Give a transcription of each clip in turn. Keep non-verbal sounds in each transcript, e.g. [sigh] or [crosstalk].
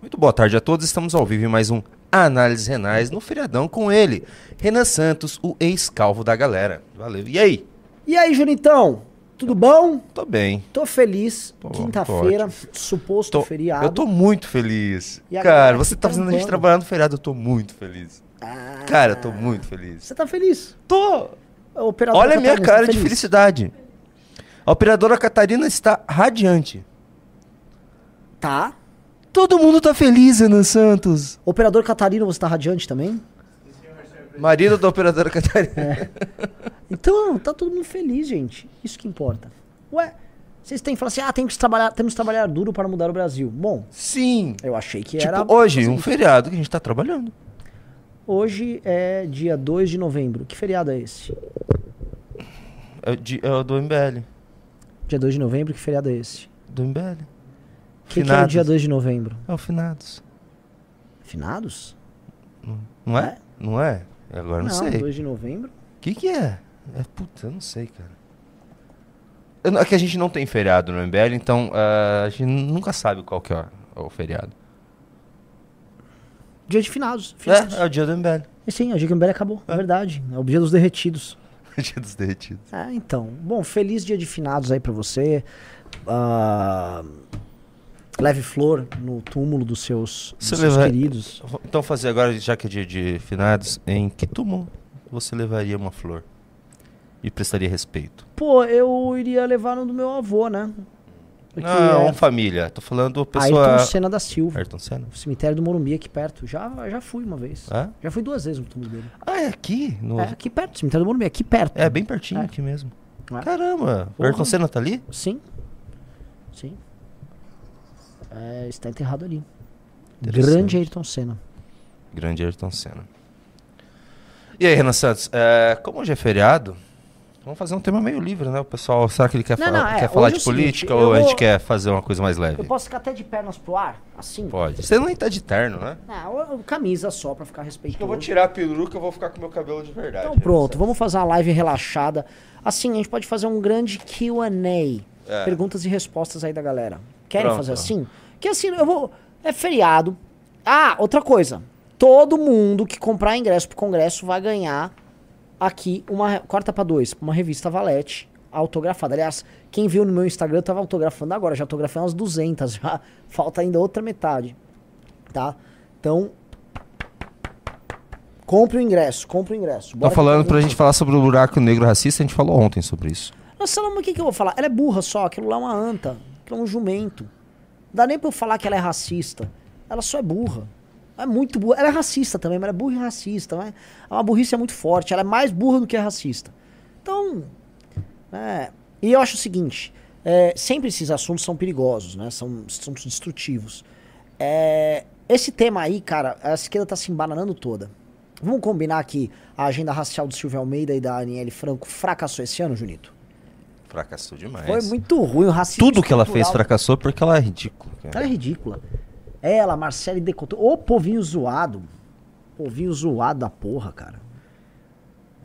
Muito boa tarde a todos. Estamos ao vivo em mais um Análises Renais no feriadão com ele, Renan Santos, o ex-calvo da galera. Valeu. E aí? E aí, Junitão? Tudo bom? Tô bem. Tô feliz. Quinta-feira, suposto Tô- feriado. eu tô muito feliz. Cara, galera você tá fazendo a gente trabalhar no feriado, eu tô muito feliz. Ah, Cara, eu tô muito feliz. Você tá feliz? Tô. Olha a minha cara tá de felicidade. A operadora Catarina está radiante. Tá. Todo mundo tá feliz, Renan Santos. Operador Catarino, você tá radiante também? Marido da operadora Catarina. É. Então, tá todo mundo feliz, gente. Isso que importa. Ué, vocês têm que falar assim, ah, tem que trabalhar, temos que trabalhar duro para mudar o Brasil. Bom, Sim. eu achei que Tipo, era... hoje, assim, um feriado que a gente tá trabalhando. Hoje é dia 2 de novembro. Que feriado é esse? É o, é o do MBL. Dia 2 de novembro, que feriado é esse? Do MBL. O que, que é o dia 2 de novembro? É o Finados. Finados? Não é? É? Não é? Agora não, sei. 2 de novembro. O que que é? É, puta, eu não sei, cara. Eu não- É que a gente não tem feriado no MBL, então ah, a gente nunca sabe qual que é o feriado. Dia de finados. finados. É, é o dia do MBL. E sim, o dia que o MBL acabou. É verdade. É o dia dos derretidos. [laughs] dia dos derretidos. É, então. Bom, feliz dia de finados aí pra você. Ah, leve flor no túmulo dos seus, dos seus leva- queridos. Então fazer agora, já que é dia de finados, em que túmulo você levaria uma flor? E prestaria respeito? Pô, eu iria levar no do meu avô, né? Porque não, é família. Tô falando pessoa... Ayrton Senna da Silva. Ayrton Senna? Cemitério do Morumbi aqui perto. Já, já fui uma vez. É? Já fui duas vezes no túmulo dele. Ah, é aqui? No... É, aqui perto. Cemitério do Morumbi, aqui perto. É, bem pertinho É. aqui mesmo. É. Caramba, o. Ayrton Senna tá ali? Sim. Sim. É, está enterrado ali. Grande Ayrton Senna. Grande Ayrton Senna. E aí, Renan Santos, é, como hoje é feriado, vamos fazer um tema meio livre, né? O pessoal, será que ele quer, Não, falar, não, é, quer falar de é seguinte, política eu ou a gente vou- quer fazer uma coisa mais leve? Eu posso ficar até de pernas pro ar? Assim? Pode. Você nem tá de terno, né? Não, eu- camisa só pra ficar respeitoso. tirar a peruca e vou ficar com meu cabelo de verdade. Então pronto, vamos fazer uma live relaxada. Assim, a gente pode fazer um grande Q&A. É. Perguntas e respostas aí da galera. Querem Pronto. fazer assim? Que assim, eu vou... É feriado. Ah, outra coisa. Todo mundo que comprar ingresso pro congresso vai ganhar aqui uma... Corta pra dois. Uma revista Valete autografada. Aliás, quem viu no meu Instagram, eu tava autografando agora. Já autografei umas 200 já. [laughs] Falta ainda outra metade. Tá? Então... Compre o ingresso, compre o ingresso. Tá Bora que falando pra gente falar sobre o buraco negro racista, a gente falou ontem sobre isso. Nossa, mas o que, que eu vou falar? Ela é burra só, aquilo lá é uma anta, aquilo é um jumento. Dá nem pra eu falar que ela é racista. Ela só é burra. Ela é muito burra. Ela é racista também, mas ela é burra e racista. Mas é uma burrice muito forte. Ela é mais burra do que é racista. Então, é, e eu acho o seguinte: é, sempre esses assuntos são perigosos, né? São assuntos destrutivos. É, esse tema aí, cara, a esquerda tá se embananando toda. Vamos combinar que a agenda racial do Silvio Almeida e da Aniele Franco fracassou esse ano, Junito? Fracassou demais. Foi muito ruim o racismo. Tudo que ela fez fracassou porque ela é ridícula. cara. Ela é ridícula. Ela, Marcele Decotou. Ô, povinho zoado. Povinho zoado da porra, cara.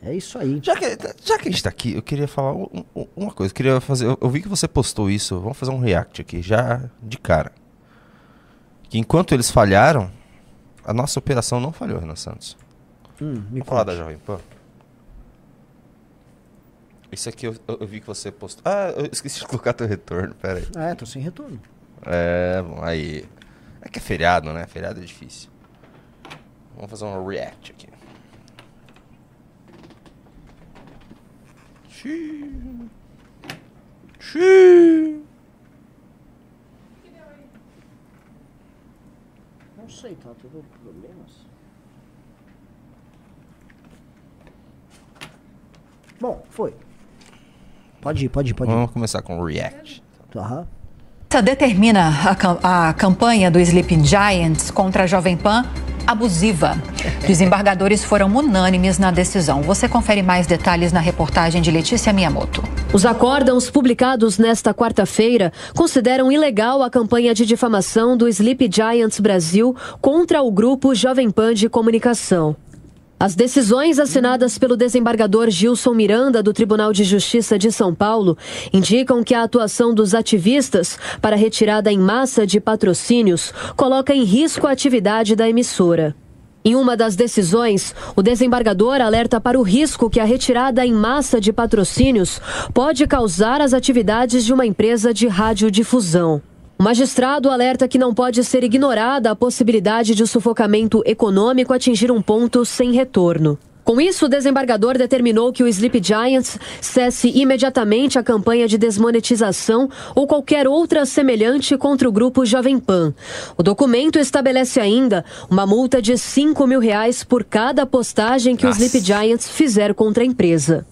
É isso aí. Já que, já que a gente tá aqui, eu queria falar um- um- uma coisa. Eu queria fazer. Eu, eu vi que você postou isso. Vamos fazer um react aqui, já de cara. Que enquanto eles falharam, a nossa operação não falhou, Renan Santos. Hum, me Vamos falar conte. da Jovem Pan. Isso aqui eu, eu- vi que você postou. Ah, eu esqueci de colocar teu retorno, pera aí. É, tô sem retorno. É, bom, aí. É que é feriado, né? Feriado é difícil. Vamos fazer um react aqui. Xiii. Xiii. Não sei, tá tendo problemas. Bom, foi. Pode ir, pode ir, pode ir. Vamos começar com o react. Aham. Essa determina a, a campanha do Sleeping Giants contra a Jovem Pan abusiva. [laughs] Desembargadores foram unânimes na decisão. Você confere mais detalhes na reportagem de Letícia Miyamoto. Os acórdãos publicados nesta quarta-feira consideram ilegal a campanha de difamação do Sleep Giants Brasil contra o grupo Jovem Pan de Comunicação. As decisões assinadas pelo desembargador Gilson Miranda do Tribunal de Justiça de São Paulo indicam que a atuação dos ativistas para retirada em massa de patrocínios coloca em risco a atividade da emissora. Em uma das decisões, o desembargador alerta para o risco que a retirada em massa de patrocínios pode causar às atividades de uma empresa de radiodifusão. O magistrado alerta que não pode ser ignorada a possibilidade de o sufocamento econômico atingir um ponto sem retorno. Com isso, o desembargador determinou que o Sleep Giants cesse imediatamente a campanha de desmonetização ou qualquer outra semelhante contra o grupo Jovem Pan. O documento estabelece ainda uma multa de 5 mil reais por cada postagem que Nossa. o Sleep Giants fizer contra a empresa.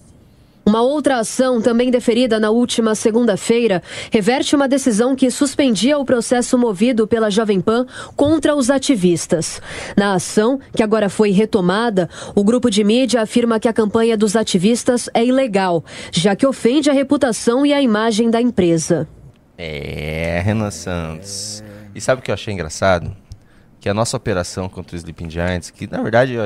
Uma outra ação, também deferida na última segunda-feira, reverte uma decisão que suspendia o processo movido pela Jovem Pan contra os ativistas. Na ação, que agora foi retomada, o grupo de mídia afirma que a campanha dos ativistas é ilegal, já que ofende a reputação e a imagem da empresa. É, Renan Santos. E sabe o que eu achei engraçado? Que a nossa operação contra os Sleeping Giants, que na verdade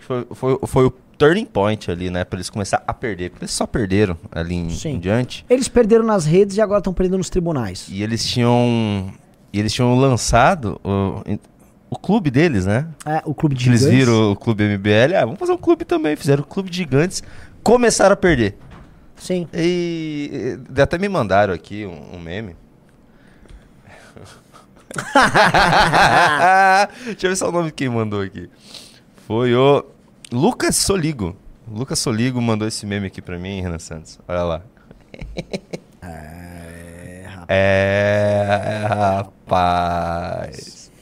foi, foi, foi o turning point ali, né? Pra eles começar a perder. Porque eles só perderam ali em, em diante. Eles perderam nas redes e agora estão perdendo nos tribunais. E eles tinham. E eles tinham lançado o, o clube deles, né? É, o clube de eles gigantes. Eles viram o clube MBL. Ah, vamos fazer um clube também. Fizeram o clube de gigantes. Começaram a perder. Sim. E, e até me mandaram aqui um, um meme. [laughs] [laughs] Deixa eu ver só o nome de quem mandou aqui. Foi o Lucas Soligo. Lucas Soligo mandou esse meme aqui pra mim, Renan Santos. Olha lá. [laughs] É, rapaz. É, rapaz.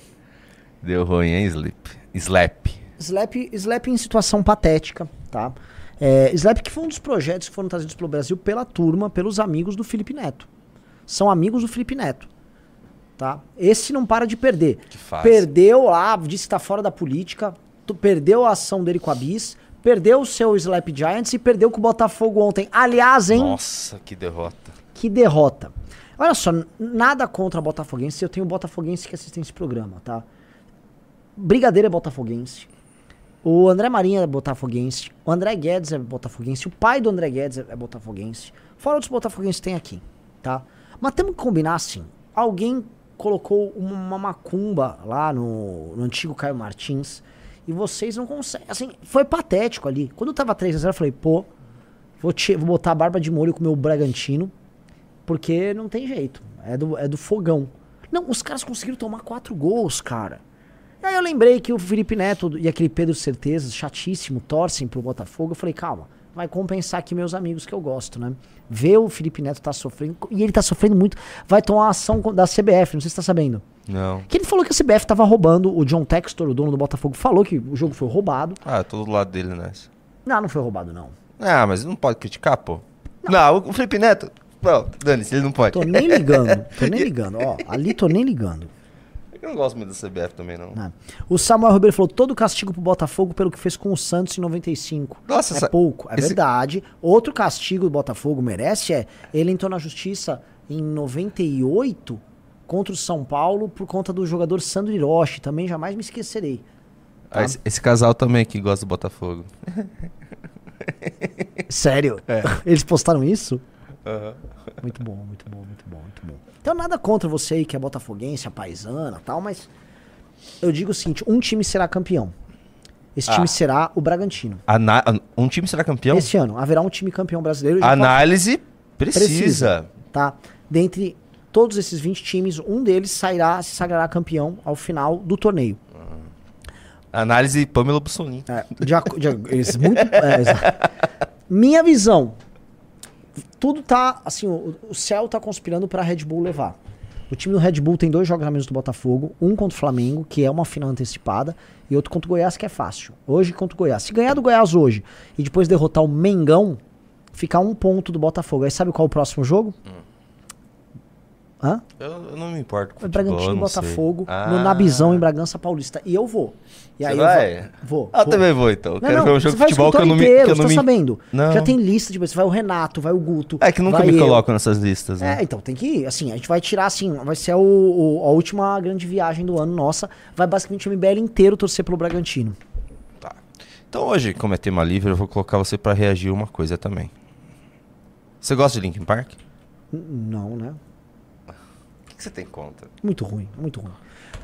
Deu ruim, hein, Slap? Slap. Slap, Slap em situação patética, tá? É, Slap que foi um dos projetos que foram trazidos pelo Brasil pela turma, pelos amigos do Felipe Neto. São amigos do Felipe Neto. Tá? Esse não para de perder. Perdeu lá, disse que tá fora da política, perdeu a ação dele com a Bis, perdeu o seu Slap Giants e perdeu com o Botafogo ontem. Aliás, hein? Nossa, que derrota. Que derrota. Olha só, nada contra Botafoguense, eu tenho Botafoguense que assiste esse programa, tá? Brigadeiro é Botafoguense. O André Marinho é botafoguense. O André Guedes é botafoguense. O pai do André Guedes é botafoguense. Fora outros botafoguenses tem aqui, tá? Mas temos que combinar assim. Alguém colocou uma macumba lá no, no antigo Caio Martins e vocês não conseguem. Assim, foi patético ali. Quando eu tava 3x0, eu falei, pô, vou, te, vou botar a barba de molho com o meu Bragantino, porque não tem jeito. É do, é do fogão. Não, os caras conseguiram tomar quatro gols, cara. E aí eu lembrei que o Felipe Neto e aquele Pedro Certezas, chatíssimo, torcem pro Botafogo. Eu falei, calma, vai compensar aqui meus amigos que eu gosto, né? Ver o Felipe Neto tá sofrendo, e ele tá sofrendo muito, vai tomar ação da CBF, não sei se tá sabendo. Não. Que ele falou que a CBF tava roubando, o John Textor, o dono do Botafogo, falou que o jogo foi roubado. Ah, tô do lado dele nessa. Não, não foi roubado, não. Ah, mas não pode criticar, pô. Não, não o Felipe Neto. Não, dane-se, ele não pode. Tô nem ligando, tô nem [laughs] ligando. Ó, ali tô nem ligando. Eu não gosto muito da CBF também, não. não. O Samuel Ribeiro falou: todo castigo pro Botafogo pelo que fez com o Santos em 95. Nossa, é essa... pouco. É esse... verdade. Outro castigo do Botafogo merece é ele entrou na justiça em 98 contra o São Paulo por conta do jogador Sandro Hiroshi. Também jamais me esquecerei. Tá? Ah, esse, esse, casal também que gosta do Botafogo. [laughs] Sério? É. [laughs] Eles postaram isso? Uhum. Muito bom, muito bom, muito bom, muito bom. Então nada contra você aí que é botafoguense, a paisana tal, mas eu digo o seguinte, um time será campeão. Esse ah. time será o Bragantino. Ana um time será campeão? Esse ano. Haverá um time campeão brasileiro. Análise precisa. precisa. Tá? Dentre todos esses 20 times, um deles sairá, se sagrará campeão ao final do torneio. Análise Pamela Bussolini. É, é, Minha visão. Tudo tá. Assim, o, o céu tá conspirando pra Red Bull levar. O time do Red Bull tem dois jogos a menos do Botafogo. Um contra o Flamengo, que é uma final antecipada, e outro contra o Goiás, que é fácil. Hoje contra o Goiás. Se ganhar do Goiás hoje e depois derrotar o Mengão, ficar um ponto do Botafogo. Aí sabe qual é o próximo jogo? Hum. Hã? Eu, eu, não me importo com o Bragantino e Botafogo ah. no Nabizão em Bragança Paulista. E eu vou. E aí vai? eu vou. Ah, eu vou. também vou então. Não, quero não, ver um jogo de futebol que eu não me. Que eu não tá me... sabendo. Não. Já tem lista, tipo, você vai o Renato, vai o Guto. É que nunca me eu. coloco nessas listas, né? É, então tem que ir. Assim, a gente vai tirar assim, vai ser o, o, a última grande viagem do ano nossa. Vai basicamente o MBL inteiro torcer pelo Bragantino. Então hoje, como é tema livre, eu vou colocar você pra reagir uma coisa também. Você gosta de Linkin Park? Não, né? Você tem contra? Muito ruim, muito ruim.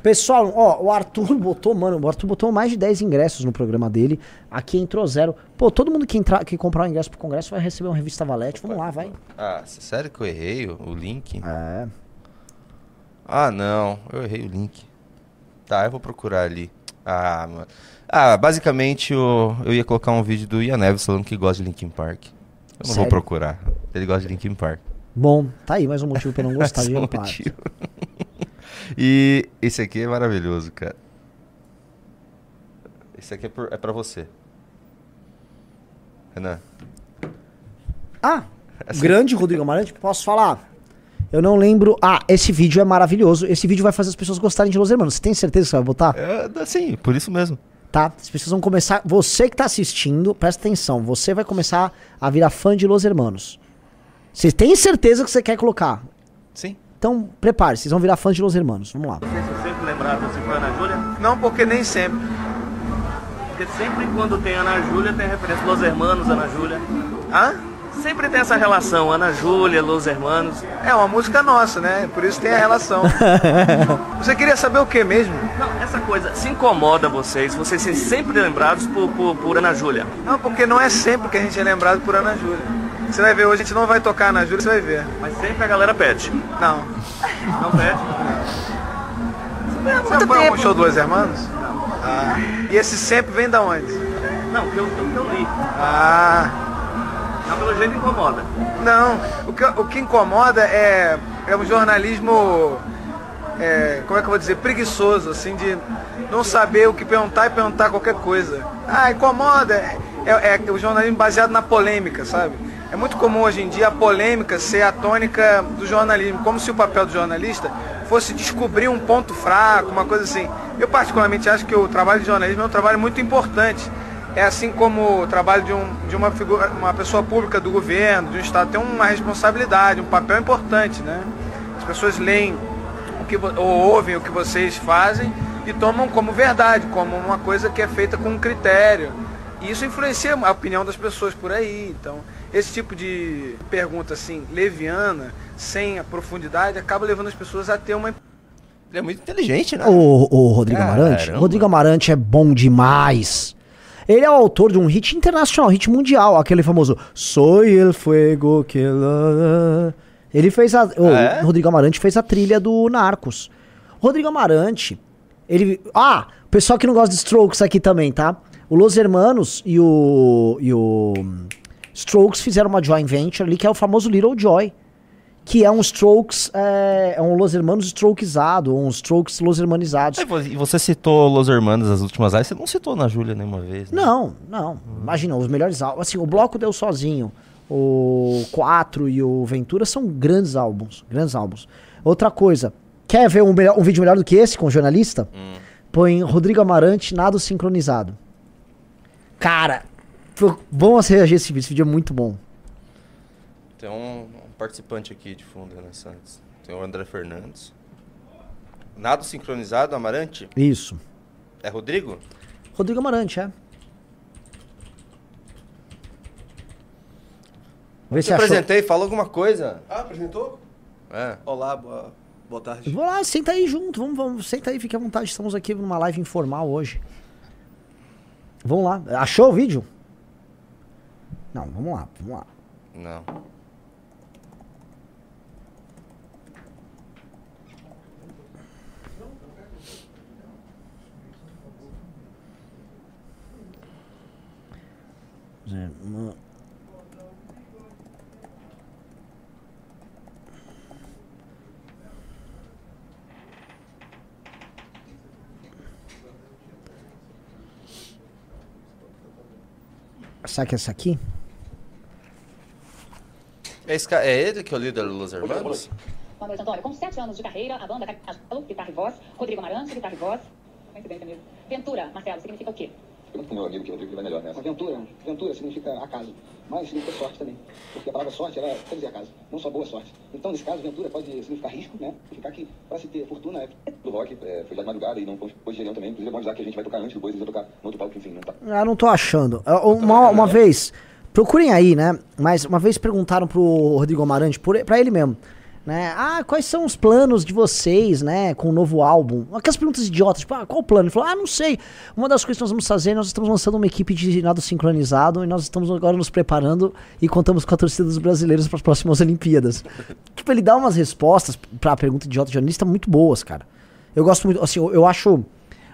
Pessoal, ó, o Arthur [laughs] botou, mano, o Arthur botou mais de 10 ingressos no programa dele. Aqui entrou zero. Pô, todo mundo que, entrar, que comprar um ingresso pro congresso vai receber uma revista Valete. Vamos lá, vai. Ah, sério que eu errei o, o link? É. Ah, não, eu errei o link. Tá, eu vou procurar ali. Ah, mano. Ah, basicamente eu, eu ia colocar um vídeo do Ian Neves falando que gosta de Linkin Park. Eu não Sério? vou procurar. Ele gosta de Linkin Park. Bom, tá aí mais um motivo pra eu não gostar [laughs] de Park. motivo. e esse aqui é maravilhoso, cara. Esse aqui é, por, é pra você. Renan. Ah, grande Rodrigo Amarante, posso falar? Eu não lembro. Ah, esse vídeo é maravilhoso. Esse vídeo vai fazer as pessoas gostarem de Los Hermanos. Você tem certeza que você vai botar? É, assim, por isso mesmo. Tá? As pessoas vão começar. Você que tá assistindo, presta atenção. Você vai começar a virar fã de Los Hermanos. Você tem certeza que você quer colocar? Sim. Então, prepare, vocês vão virar fãs de Los Hermanos. Vamos lá. Você sempre lembrava assim pra Ana Júlia? Não, porque nem sempre. Porque sempre quando tem Ana Júlia tem referência Los Hermanos, Ana Júlia. Hã? Sempre tem essa relação, Ana Júlia, Los Hermanos. É uma música nossa, né? Por isso tem a relação. [laughs] Você queria saber o que mesmo? Não, essa coisa se incomoda vocês, vocês serem sempre lembrados por, por, por Ana Júlia. Não, porque não é sempre que a gente é lembrado por Ana Júlia. Você vai ver, hoje a gente não vai tocar Ana Júlia, você vai ver. Mas sempre a galera pede. Não. Não pede? Você não foi um show do Los Hermanos? Ah. E esse sempre vem da onde? Não, que eu, que eu li. Ah. Mas pelo jeito incomoda. Não, o que, o que incomoda é, é um jornalismo, é, como é que eu vou dizer, preguiçoso, assim, de não saber o que perguntar e perguntar qualquer coisa. Ah, incomoda, é, é, é o jornalismo baseado na polêmica, sabe? É muito comum hoje em dia a polêmica ser a tônica do jornalismo, como se o papel do jornalista fosse descobrir um ponto fraco, uma coisa assim. Eu particularmente acho que o trabalho de jornalismo é um trabalho muito importante. É assim como o trabalho de, um, de uma figura, uma pessoa pública do governo, de um estado, tem uma responsabilidade, um papel importante, né? As pessoas leem o que, ou ouvem o que vocês fazem e tomam como verdade, como uma coisa que é feita com um critério. E isso influencia a opinião das pessoas por aí. Então, esse tipo de pergunta assim, leviana, sem a profundidade, acaba levando as pessoas a ter uma Ele é muito inteligente, né? O, o Rodrigo Amarante? Caramba. Rodrigo Amarante é bom demais. Ele é o autor de um hit internacional, hit mundial, aquele famoso Soy el fuego que la... Ele fez a. O Ah, é? Rodrigo Amarante fez a trilha do Narcos. Rodrigo Amarante, ele. Ah, o pessoal que não gosta de Strokes aqui também, tá? O Los Hermanos e o. E o. Strokes fizeram uma joint venture ali que é o famoso Little Joy. Que é um Strokes. É, é um Los Hermanos Strokezado, um Strokes Los Hermanizados. É, E você citou Los Hermanos as últimas lives, você não citou na Júlia nenhuma vez, né? Não, não. Imagina, os melhores álbuns. Assim, o Bloco deu sozinho. O 4 e o Ventura são grandes álbuns. Grandes álbuns. Outra coisa. Quer ver um, melhor- um vídeo melhor do que esse com o jornalista? Põe Rodrigo Amarante, nado sincronizado. Cara, foi bom você reagir a esse vídeo. Esse vídeo é muito bom. Tem um, um participante aqui de fundo, Renan Santos. Tem o André Fernandes. Nado sincronizado, Amarante? Isso. É Rodrigo? Rodrigo Amarante, é. Vê se achou. apresentei, fala alguma coisa. Ah, apresentou? É. Olá, boa, boa tarde. Vou lá, senta aí junto. Vamos, vamos, senta aí, fique à vontade. Estamos aqui numa live informal hoje. Vamos lá. Achou o vídeo? Não, vamos lá, vamos lá. Não. Será que é essa aqui? É, esse é ele que é o líder dos Los Hermanos? Boa noite, Antônio. Com sete anos de carreira, a banda Castelo, guitarra e voz, Rodrigo Amarante, guitarra e voz, coincidência mesmo. Ventura, Marcelo, significa o quê? Pergunta pro meu amigo que o Rodrigo vai melhor nessa. Aventura, aventura significa acaso, mas significa sorte também. Porque a palavra sorte, ela quer dizer acaso, não só boa sorte. Então, nesse caso, aventura pode significar risco, né? Significar que para se ter fortuna é Do rock, é, foi já de madrugada e não depois de também. Inclusive é bom avisar que a gente vai tocar antes do Bois, eles vão tocar no outro palco, enfim, não tá. Ah, não tô achando. Ah, Uma, uma vez, procurem aí, né? Mas uma vez perguntaram pro Rodrigo Amarante, por, pra ele mesmo, né? Ah, quais são os planos de vocês, né? Com o novo álbum? Aquelas perguntas idiotas, tipo, ah, qual o plano? Ele falou, ah, não sei. Uma das coisas que nós vamos fazer, nós estamos lançando uma equipe de nado sincronizado e nós estamos agora nos preparando e contamos com a torcida dos brasileiros para as próximas Olimpíadas. [laughs] tipo, ele dá umas respostas pra pergunta idiota de jornalista muito boas, cara. Eu gosto muito, assim, eu, eu acho.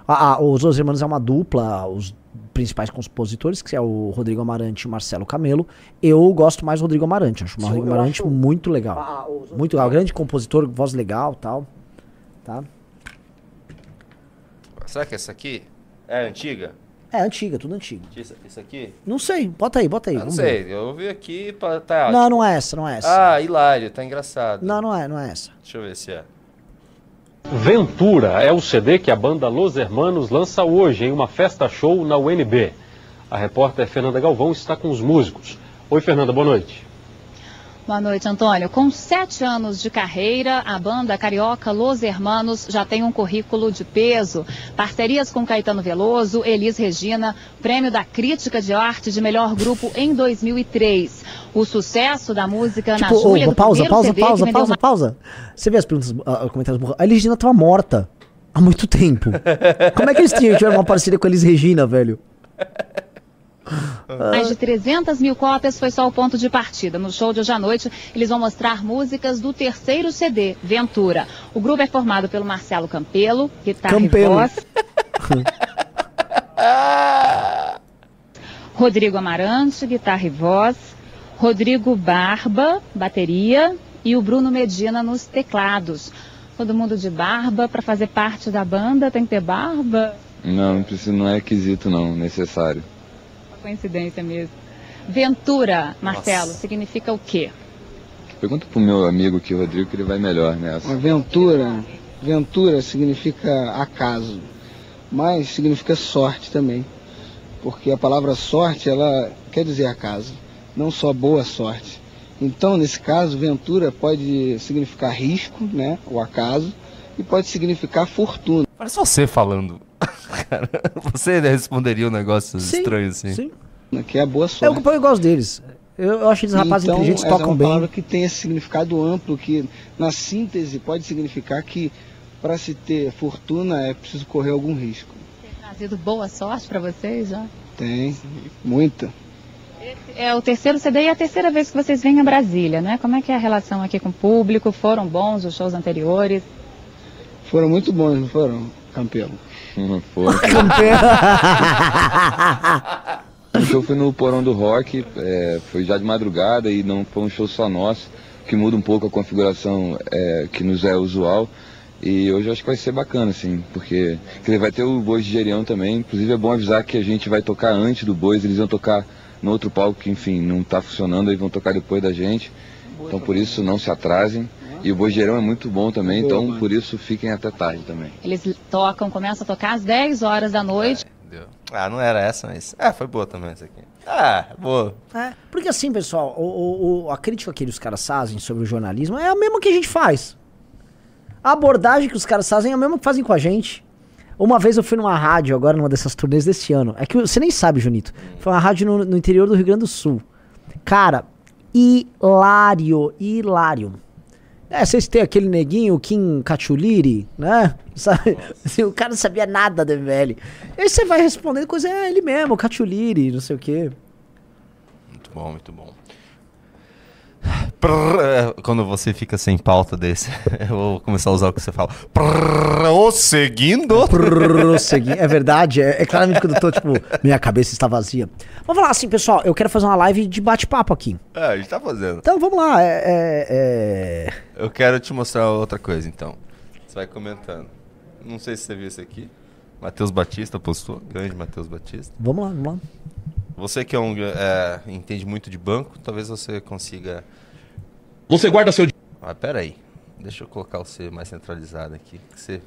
a- a- os Os Hermanos é uma dupla, os principais compositores, que é o Rodrigo Amarante e o Marcelo Camelo. Eu gosto mais do Rodrigo Amarante, acho o Rodrigo eu Amarante acho- muito legal. Ah, ah, os- muito legal, grande compositor, voz legal tal. Tá? Será que essa aqui é antiga? É antiga, tudo antigo. Isso, isso aqui? Não sei, bota aí, bota aí. Eu não sei, ver. eu vi aqui, pra- tá Não, não é essa, não é essa. Ah, hilário, tá engraçado. Não, não é, não é essa. Deixa eu ver se é. Ventura é o CD que a banda Los Hermanos lança hoje em uma festa show na UNB. A repórter Fernanda Galvão está com os músicos. Oi, Fernanda, boa noite. Boa noite, Antônio. Com sete anos de carreira, a banda carioca Los Hermanos já tem um currículo de peso. Parcerias com Caetano Veloso, Elis Regina, prêmio da Crítica de Arte de Melhor Grupo em 2003. O sucesso da música na Tipo, ô, Júlia do pausa, pausa, CD pausa, vendeu pausa, mais- pausa. Você vê as perguntas, ah, comentários burros. A Elis Regina tava morta há muito tempo. Como é que eles tinham, tiveram uma parceria com a Elis Regina, velho? [laughs] Mais de 300 mil cópias foi só o ponto de partida. No show de hoje à noite, eles vão mostrar músicas do terceiro CD, Ventura. O grupo é formado pelo Marcelo Campelo, guitarra Campelo. e voz. [laughs] Rodrigo Amarante, guitarra e voz. Rodrigo Barba, bateria. E o Bruno Medina nos teclados. Todo mundo de barba para fazer parte da banda tem que ter barba. Não, não precisa, não é requisito não, necessário. Uma coincidência mesmo. Ventura, Marcelo, significa o quê? Pergunta pro meu amigo aqui, Rodrigo, que ele vai melhor nessa. Aventura, ventura significa acaso, mas significa sorte também. Porque a palavra sorte, ela quer dizer acaso, não só boa sorte. Então, nesse caso, ventura pode significar risco, né, o acaso, e pode significar fortuna. Parece você falando. [laughs] Cara, você responderia um negócio estranho assim. sim. Que é a boa É sorte. o que eu gosto deles. Eu, eu acho eles rapazes então, inteligentes, essa é tocam uma bem. palavra que tem esse significado amplo, que na síntese pode significar que para se ter fortuna é preciso correr algum risco. Trazido boa sorte para vocês já? Tem, muita. É o terceiro CD e é a terceira vez que vocês vêm a Brasília, né? Como é que é a relação aqui com o público? Foram bons os shows anteriores? Foram muito bons, não foram, Campelo? Não foi. O show foi no Porão do Rock, é, foi já de madrugada e não foi um show só nosso, que muda um pouco a configuração é, que nos é usual. E hoje eu acho que vai ser bacana, assim, porque quer dizer, vai ter o Bois de Gerião também. Inclusive é bom avisar que a gente vai tocar antes do Bois, eles vão tocar no outro palco que, enfim, não está funcionando, aí vão tocar depois da gente. Então por isso não se atrasem. E o Gerião é muito bom também, então por isso fiquem até tarde também. Eles tocam, começam a tocar às 10 horas da noite. Deu. Ah, não era essa, mas. Ah, foi boa também essa aqui. Ah, boa. É, porque assim, pessoal, o, o- o- a crítica que os caras fazem sobre o jornalismo é a mesma que a gente faz. A abordagem que os caras fazem é a mesma que fazem com a gente. Uma vez eu fui numa rádio, agora numa dessas turnês desse ano. É que você nem sabe, Junito. Foi uma rádio no, no interior do Rio Grande do Sul. Cara, hilário, hilário. É, vocês têm aquele neguinho, Kim Cachuliri, né? [laughs] Sabe? Assim, o cara não sabia nada do ML. Aí você vai respondendo coisa, é ele mesmo, Cachuliri, não sei o quê. Muito bom, muito bom. Quando você fica sem pauta desse, [laughs] eu vou começar a usar o que você fala. Prosseguindo. Prosseguir. É verdade, é, é claramente quando eu tô, tipo, minha cabeça está vazia. Vamos falar assim, pessoal, eu quero fazer uma live de bate-papo aqui. É, a gente tá fazendo. Então vamos lá, é, é- é- Eu quero te mostrar outra coisa, então. Você vai comentando. Não sei se você viu isso aqui. Matheus Batista postou. Grande Matheus Batista. Vamos lá, vamos lá. Você que é um, é, entende muito de banco, talvez você consiga. Você guarda seu Ah, pera aí. Deixa eu colocar você mais centralizado aqui. Que você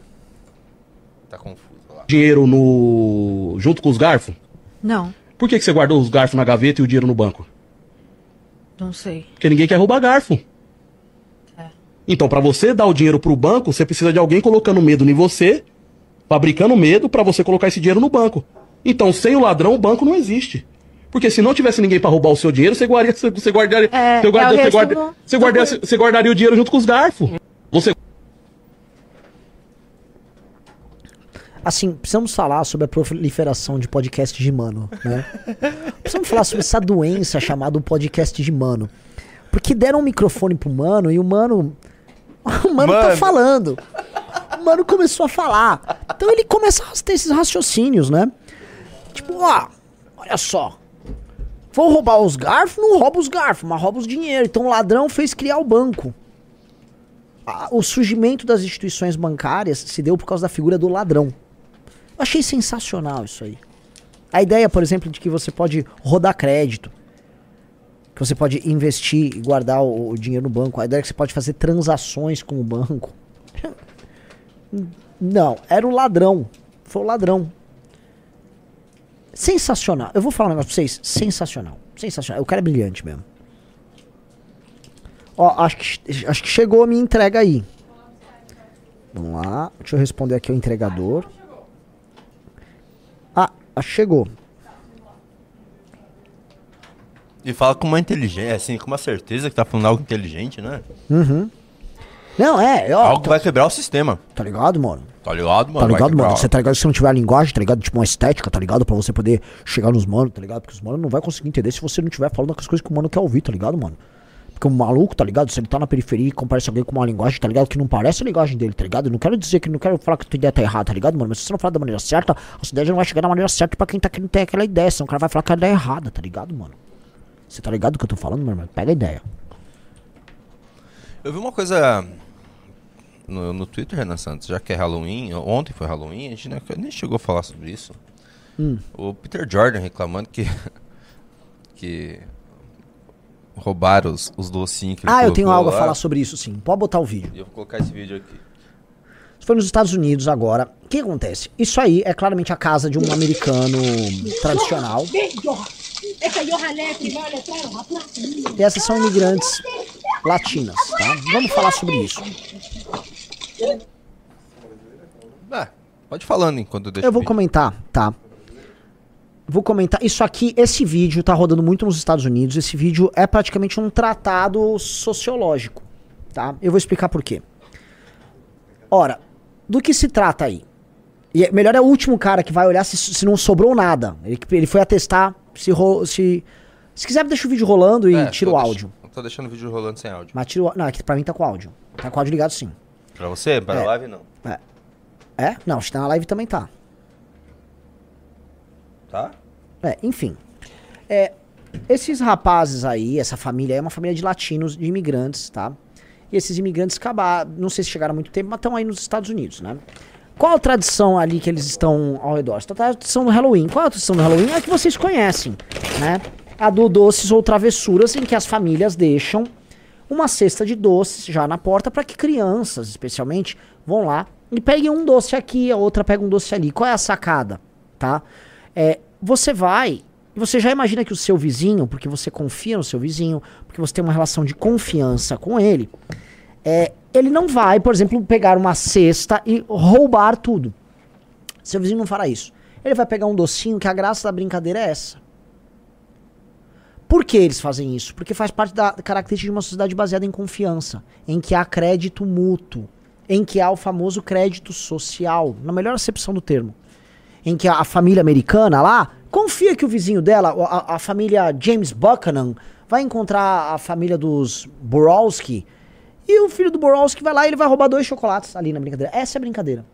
tá confuso lá. dinheiro no junto com os garfos? Não, Por que, que você guardou os garfos na gaveta e o dinheiro no banco? não sei. Porque ninguém quer roubar garfo. Então, pra você dar o dinheiro pro banco, você precisa de alguém colocando medo em você, fabricando medo pra você colocar esse dinheiro no banco. Então, sem o ladrão, o banco não existe. Porque se não tivesse ninguém pra roubar o seu dinheiro, você guardaria, você guardaria, É, você guarda- é o você resto guarda- do- você guardaria- você guardaria o dinheiro junto com os garfos. Você Assim, precisamos falar sobre a proliferação de podcasts de mano, né? precisamos falar sobre essa doença chamada podcast de mano. Porque deram um microfone pro mano e o mano. O mano, tá Mano. falando. O mano começou a falar. Então ele começa a ter esses raciocínios, né? Tipo, ó, olha só. Vou roubar os garfos? Não rouba os garfos, mas rouba os dinheiro. Então o ladrão fez criar o banco. O surgimento das instituições bancárias se deu por causa da figura do ladrão. Eu achei sensacional isso aí. A ideia, por exemplo, de que você pode rodar crédito. Que você pode investir e guardar o, o dinheiro no banco. A ideia é que você pode fazer transações com o banco. [laughs] Não, era o ladrão. Foi o ladrão. Sensacional. Eu vou falar um negócio pra vocês. Sensacional. Sensacional. O cara é brilhante mesmo. Ó, acho que, acho que chegou a minha entrega aí. Vamos lá. Deixa eu responder aqui ao entregador. Ah, acho que chegou. E fala com uma inteligência, assim, com uma certeza que tá falando algo inteligente, né? Uhum. Não, é, ó. Algo que vai quebrar o sistema. Tá ligado, mano? Tá ligado, mano? Tá ligado, mano? Você tá ligado se não tiver a linguagem, tá ligado? Tipo uma estética, tá ligado? Pra você poder chegar nos manos, tá ligado? Porque os manos não vai conseguir entender se você não tiver falando as coisas que o mano quer ouvir, tá ligado, mano? Porque o maluco, tá ligado? Se ele tá na periferia e comparece alguém com uma linguagem, tá ligado? Que não parece a linguagem dele, tá ligado? Eu não quero dizer que não quero falar que a tua ideia tá errada, tá ligado, mano? Mas se você não falar da maneira certa, a sua ideia não vai chegar da maneira certa pra quem tá querendo ter aquela ideia. Senão o cara vai falar que a ideia é errada, tá ligado, mano? Você tá ligado do que eu tô falando, meu irmão? Pega a ideia. Eu vi uma coisa no, no Twitter, Renan Santos, já que é Halloween, ontem foi Halloween, a gente nem, nem chegou a falar sobre isso. Hum. O Peter Jordan reclamando que. [laughs] que. roubaram os, os docinhos que ele Ah, eu tenho algo a lá. falar sobre isso, sim. Pode botar o vídeo. Eu vou colocar esse vídeo aqui. Isso foi nos Estados Unidos agora. O que acontece? Isso aí é claramente a casa de um americano tradicional. E essas são imigrantes latinas, tá? Vamos falar sobre isso. Ah, pode falando enquanto eu deixo Eu vou comentar, tá? Vou comentar. Isso aqui, esse vídeo tá rodando muito nos Estados Unidos. Esse vídeo é praticamente um tratado sociológico, tá? Eu vou explicar por quê. Ora, do que se trata aí? E é- melhor é o último cara que vai olhar se, se não sobrou nada. Ele, ele foi atestar se, ro- se. Se quiser, deixa o vídeo rolando e É, tira o áudio. eu Tô deixando o vídeo rolando sem áudio. Mas tira o. Não, aqui pra mim tá com áudio. Tá com áudio ligado sim. Pra você? Para É. a live, não. É? É? Não, acho que na live também tá. Tá? É, enfim. É, esses rapazes aí, essa família é uma família de latinos, de imigrantes, tá? E esses imigrantes acabaram, não sei se chegaram há muito tempo, mas estão aí nos Estados Unidos, né? Qual a tradição ali que eles estão ao redor? Essa tradição do Halloween. Qual a tradição do Halloween? É a que vocês conhecem, né? A do doces ou travessuras, em que as famílias deixam uma cesta de doces já na porta para que crianças, especialmente, vão lá e peguem um doce aqui, a outra pega um doce ali. Qual é a sacada, tá? É, você vai e você já imagina que o seu vizinho, porque você confia no seu vizinho, porque você tem uma relação de confiança com ele, é, ele não vai, por exemplo, pegar uma cesta e roubar tudo. Seu vizinho não fará isso. Ele vai pegar um docinho que a graça da brincadeira é essa. Por que eles fazem isso? Porque faz parte da característica de uma sociedade baseada em confiança, em que há crédito mútuo, em que há o famoso crédito social, na melhor acepção do termo. Em que a, família americana lá confia que o vizinho dela, a, a família James Buchanan, vai encontrar a família dos Borowski e o filho do Borowski vai lá e ele vai roubar dois chocolates ali na brincadeira. Essa é a brincadeira.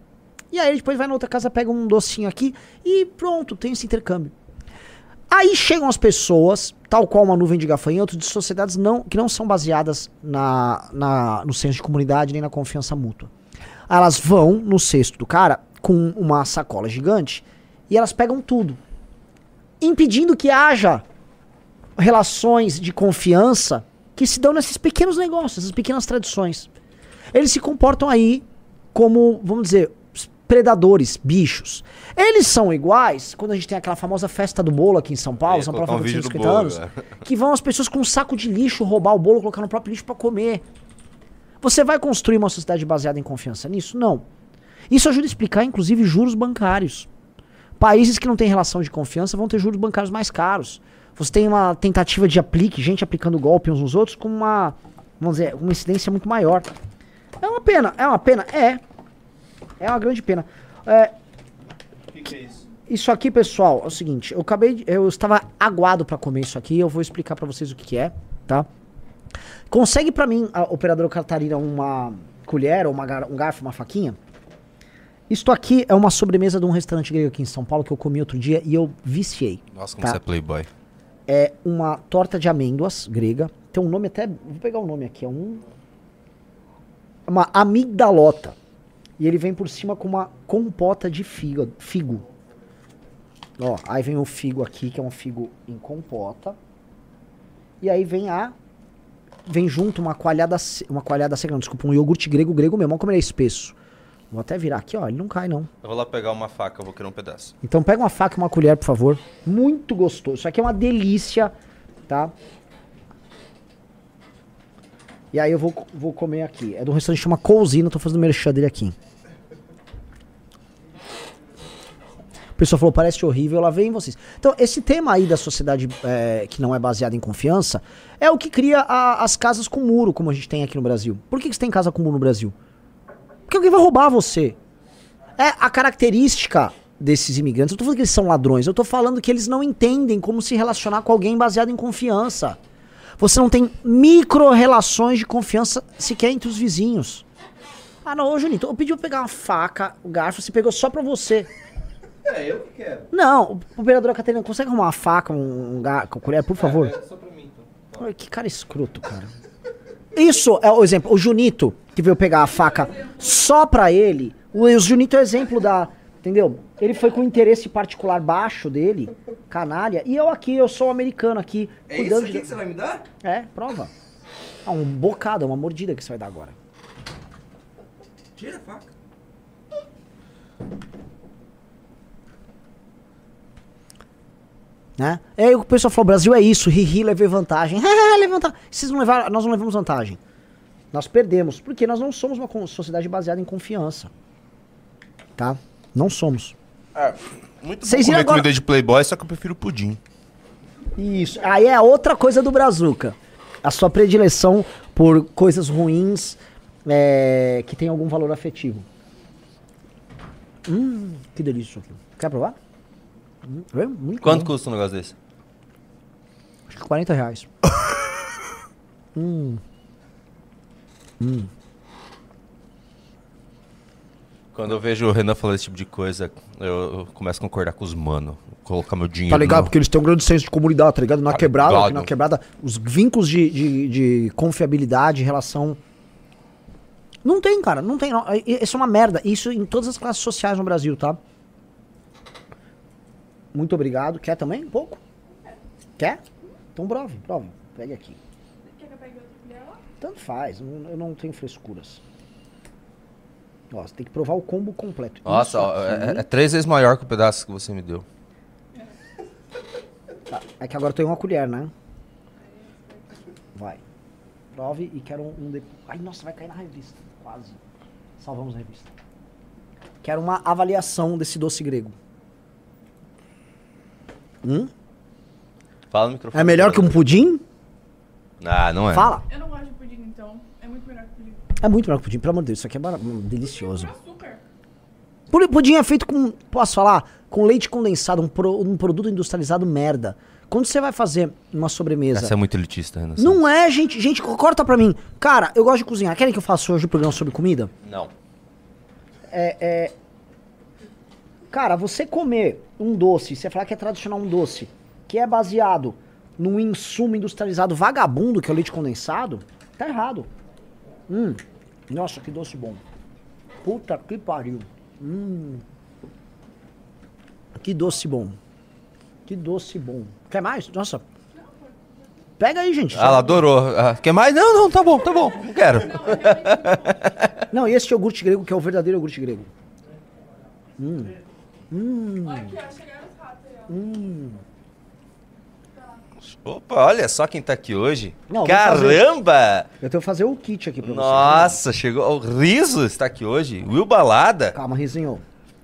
E aí depois vai na outra casa, pega um docinho aqui e pronto, tem esse intercâmbio. Aí chegam as pessoas, tal qual uma nuvem de gafanhotos, de sociedades não, que não são baseadas na, na, no senso de comunidade nem na confiança mútua. Elas vão no cesto do cara com uma sacola gigante e elas pegam tudo, impedindo que haja relações de confiança que se dão nesses pequenos negócios, essas pequenas tradições. Eles se comportam aí como, vamos dizer, predadores, bichos. Eles são iguais quando a gente tem aquela famosa festa do bolo aqui em São Paulo, Ia São Paulo um faz vídeo 250 do bolo, anos, velho. que vão as pessoas com um saco de lixo roubar o bolo, colocar no próprio lixo pra comer. Você vai construir uma sociedade baseada em confiança nisso? Não. Isso ajuda a explicar, inclusive, juros bancários. Países que não têm relação de confiança vão ter juros bancários mais caros. Você tem uma tentativa de aplique, gente aplicando golpe uns nos outros, com uma, vamos dizer, uma incidência muito maior. É uma pena, é uma pena? É. É uma grande pena. É, O que, que é isso? isso aqui, pessoal, é o seguinte, eu acabei, de- eu estava aguado pra comer isso aqui, eu vou explicar pra vocês o que, que é, tá? Consegue pra mim, a operadora Catarina, uma colher, ou uma, gar- um garfo, uma faquinha? Isto aqui é uma sobremesa de um restaurante grego aqui em São Paulo que eu comi outro dia e eu viciei. Nossa, como tá? você é playboy. É uma torta de amêndoas grega. Tem um nome até. Vou pegar o nome aqui. É um. Uma amigdalota. E ele vem por cima com uma compota de figo. figo. Ó, aí vem o figo aqui, que é um figo em compota. E aí vem a. Vem junto uma coalhada. Uma coalhada seca, não, desculpa, um iogurte grego, grego mesmo. Olha como ele é espesso. Vou até virar aqui, ó. Ele não cai, não. Eu vou lá pegar uma faca, eu vou querer um pedaço. Então pega uma faca e uma colher, por favor. Muito gostoso. Isso aqui é uma delícia, tá? E aí eu vou, vou comer aqui. É de um restaurante que chama Cousina, tô fazendo merchan dele aqui. O pessoal falou, parece horrível, lá vem vocês. Então, esse tema aí da sociedade é, que não é baseada em confiança é o que cria a- as casas com muro, como a gente tem aqui no Brasil. Por que, que você tem casa com muro no Brasil? Porque alguém vai roubar você. É a característica desses imigrantes. Eu tô falando que eles são ladrões, eu tô falando que eles não entendem como se relacionar com alguém baseado em confiança. Você não tem micro-relações de confiança sequer entre os vizinhos. Ah, não, ô Junito, eu pedi pra pegar uma faca, o garfo, você pegou só pra você. É, eu que quero. Não, o operador Catarina, consegue arrumar uma faca, um, um garfo, colher, por favor? É, só pra mim, então. Ai, que cara escroto, cara. Isso é o exemplo. O Junito, que veio pegar a faca só pra ele. O, Junito é exemplo da. Entendeu? Ele foi com interesse particular baixo dele, canalha. E eu aqui, eu sou um americano aqui, É cuidando isso aqui de. que você vai me dar? É, prova. Ah, um bocado, uma mordida que você vai dar agora. Tira a faca. Né? E aí o pessoal falou: Brasil é isso, ri, levei vantagem. [laughs] levei vantagem. Vocês não levaram, nós não levamos vantagem. Nós perdemos, porque nós não somos uma sociedade baseada em confiança. Tá? Não somos. É, muito Vocês bom comer agora- comida de playboy, só que eu prefiro pudim. Isso. Aí é outra coisa do Brazuca. A sua predileção por coisas ruins é, que tem algum valor afetivo. Hum, que delícia isso aqui. Quer provar? É muito Quanto bom. custa um negócio desse? Acho que 40 reais. [laughs] hum. Hum. Quando eu vejo o Renan falando esse tipo de coisa, eu, eu começo a concordar com os mano. Colocar meu dinheiro. Tá ligado? no- Porque eles têm um grande senso de comunidade, tá ligado? Na Tá quebrada, ligado. na quebrada, os vínculos de, de, de confiabilidade, relação. Não tem, cara, não tem. Não. I- Isso é uma merda. Isso em todas as classes sociais no Brasil, tá? Muito obrigado. Quer também? Um pouco? Quer? Então prove, prove. Pegue aqui. Tanto faz, eu não tenho frescuras. Ó, você tem que provar o combo completo. Nossa, ó, é, é três vezes maior que o pedaço que você me deu. Tá, É que agora eu tenho uma colher, né? Vai. Prove e quero um, um de... Ai, nossa, vai cair na revista. Quase. Salvamos a revista. Quero uma avaliação desse doce grego. Hum? Fala no microfone. É melhor que um pudim? Ah, não é. Fala. Eu não gosto de pudim, então é muito melhor que pudim. É muito melhor que pudim, pelo amor de Deus. Isso aqui é bara- hum, delicioso. Pu- Pudim é feito com, posso falar, com leite condensado, um, pro- um produto industrializado merda. Quando você vai fazer uma sobremesa... Essa é muito elitista, Renan. Não é, gente. Gente, corta pra mim. Cara, eu gosto de cozinhar. Querem que eu faça hoje o programa sobre comida? Não. É, é... Cara, você comer um doce, você falar que é tradicional um doce, que é baseado num insumo industrializado vagabundo, que é o leite condensado, tá errado. Hum. Nossa, que doce bom. Puta que pariu. Hum. Que doce bom. Que doce bom. Quer mais? Nossa. Pega aí, gente. Ah, ela adorou. Ah, quer mais? Não, não, tá bom, tá bom. Não quero. Não, e esse iogurte grego, que é o verdadeiro iogurte grego. Hum. Hum. Aqui, ó, chegaram os ratos aí, ó. Hum. Opa, olha só quem tá aqui hoje. Não, Caramba! Eu tenho que fazer o kit aqui pra você. Nossa, chegou. O Riso está aqui hoje. Will Balada. Calma, Rizinho.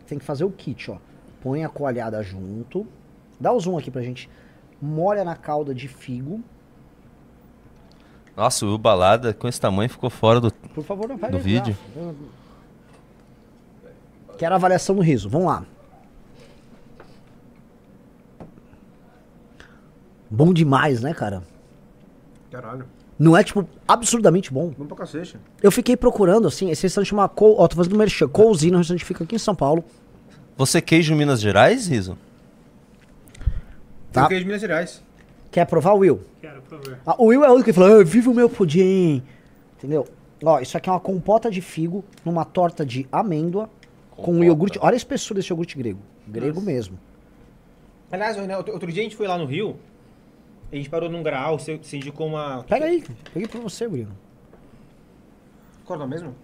Tem que fazer o kit, ó. Põe a coalhada junto. Dá o zoom aqui pra gente. Molha na calda de figo. Nossa, o Will Balada com esse tamanho ficou fora do, Por favor, não vai do vídeo. Quero a avaliação do riso. Vamos lá. Bom demais, né, cara? Caralho. Não é, tipo, absurdamente bom. Vamos pra cacete. Eu fiquei procurando, assim, esse restaurante chama Col... Ó, tô fazendo merchan. Cousina, um restaurante que fica aqui em São Paulo. Você queijo Minas Gerais, Riso? Tá. Tem queijo de Minas Gerais. Quer provar, Will? Quero, por favor. Ah, o Will é o único que fala, ah, viva o meu pudim. Entendeu? Ó, isso aqui é uma compota de figo numa torta de amêndoa com um iogurte. Olha a espessura desse iogurte grego. Grego Nossa. mesmo. Aliás, outro, outro dia a gente foi lá no Rio. A gente parou num graal, você, você indicou uma. Pega aí. Peguei pra você, Will. Qual é o nome mesmo?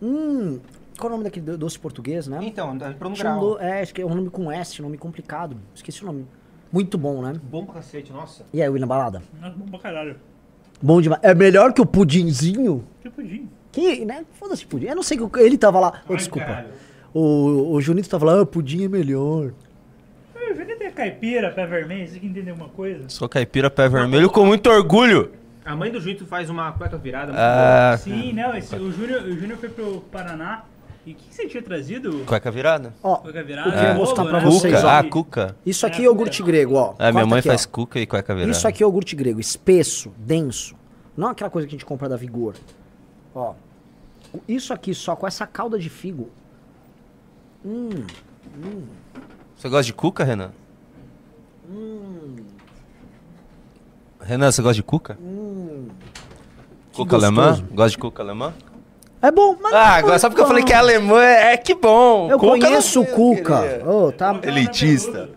Hum, qual é o nome daquele do- doce português, né? Então, a gente parou num Tinha um grau. do- É, acho que é um nome com S, nome complicado. Esqueci o nome. Muito bom, né? Bom pra cacete, nossa. E aí, Will, na balada? Nossa, bom pra caralho. Bom demais. É melhor que o pudinzinho? Que pudim. Que, né? Foda-se pudim. Eu não sei que ele tava lá. Ô, desculpa. caralho. O, o Junito tava lá, ah, pudim é melhor. Eu já tem caipira, pé vermelho, você quer entender uma coisa? Sou caipira pé vermelho com muito orgulho. A mãe do Juito faz uma cueca virada Ah. Sim, não, esse, o Júnior o Júnior foi pro Paraná. E o que, que você tinha trazido? Cueca virada? Ó, Cueca virada. eu queria é mostrar ovo, pra né? vocês, Cuca, ó. ah, cuca. Isso aqui é iogurte grego, ó. Ah, minha mãe aqui, faz ó. cuca e cueca virada. Isso aqui é iogurte grego, espesso, denso. Não aquela coisa que a gente compra da Vigor. Ó. Isso aqui só com essa calda de figo. Hum. Hum. Você gosta de cuca, Renan? Hum. Renan, você gosta de cuca? Hum. Cuca alemã? Gosta de cuca alemã? É bom, mas. Ah, não agora só porque eu falei que é alemã, é que bom. Eu Cuca conheço o não- Cuca. Ô, tá... Elitista.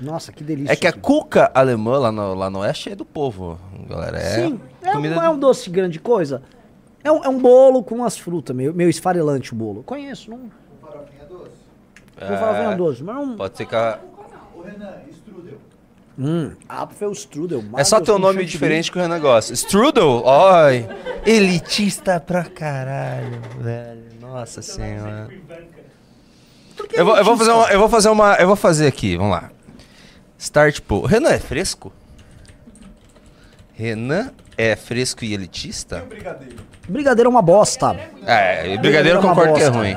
Nossa, que delícia. É que a cuca alemã lá no, lá no oeste é do povo, galera. É Sim, é, comida não é um doce grande coisa. É um, é um bolo com umas frutas, meio, meio esfarelante o bolo. Conheço, não. É, mas não. Pode ser que a... O Renan, strudel. Hum, Apfelstrudel. É só ter um nome diferente que o Renan gosta. Strudel? Oi. Elitista pra caralho, velho. Nossa senhora. Eu vou, eu vou fazer uma, eu vou fazer uma, eu vou fazer aqui, vamos lá. Start poll. Renan é fresco? Renan é fresco e elitista? Brigadeiro é uma bosta. É, e brigadeiro eu é uma concordo que é ruim.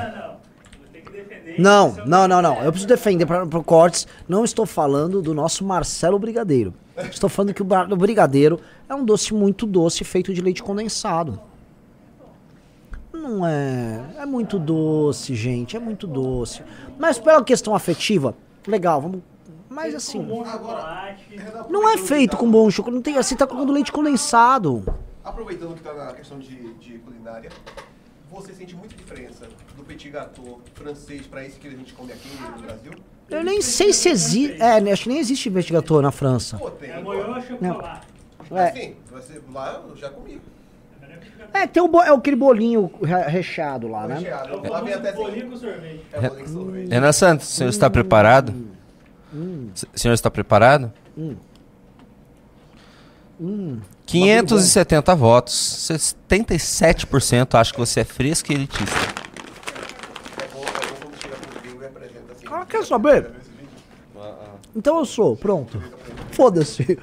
Não, não, não, não. Eu preciso defender para o Cortes. Não estou falando do nosso Marcelo Brigadeiro. Estou falando que o brigadeiro é um doce muito doce feito de leite condensado. Não é. É muito doce, gente. É muito doce. Mas pela questão afetiva, legal, vamos. Mas assim. Não é feito com bom chocolate. Não tem assim, tá com leite condensado. Aproveitando que tá na questão de, de culinária, você sente muita diferença do petit gâteau francês para esse que a gente come aqui no Brasil? Eu nem sei se existe. É, acho que nem existe investigador na França. Pô, tem. É moio chocolate. É. Assim, você, lá eu já comi. É, tem o bo- é aquele bolinho re- recheado lá, né? Recheado. Lá vem até assim. Bolinho com sorvete. É, bolinho com sorvete. Renan Santos, o senhor está preparado? S- O senhor está preparado? Hum. Hum. 570 votos. 77% acham que você é fresco e elitista. Ah, quer saber? Então eu sou, pronto. Foda-se.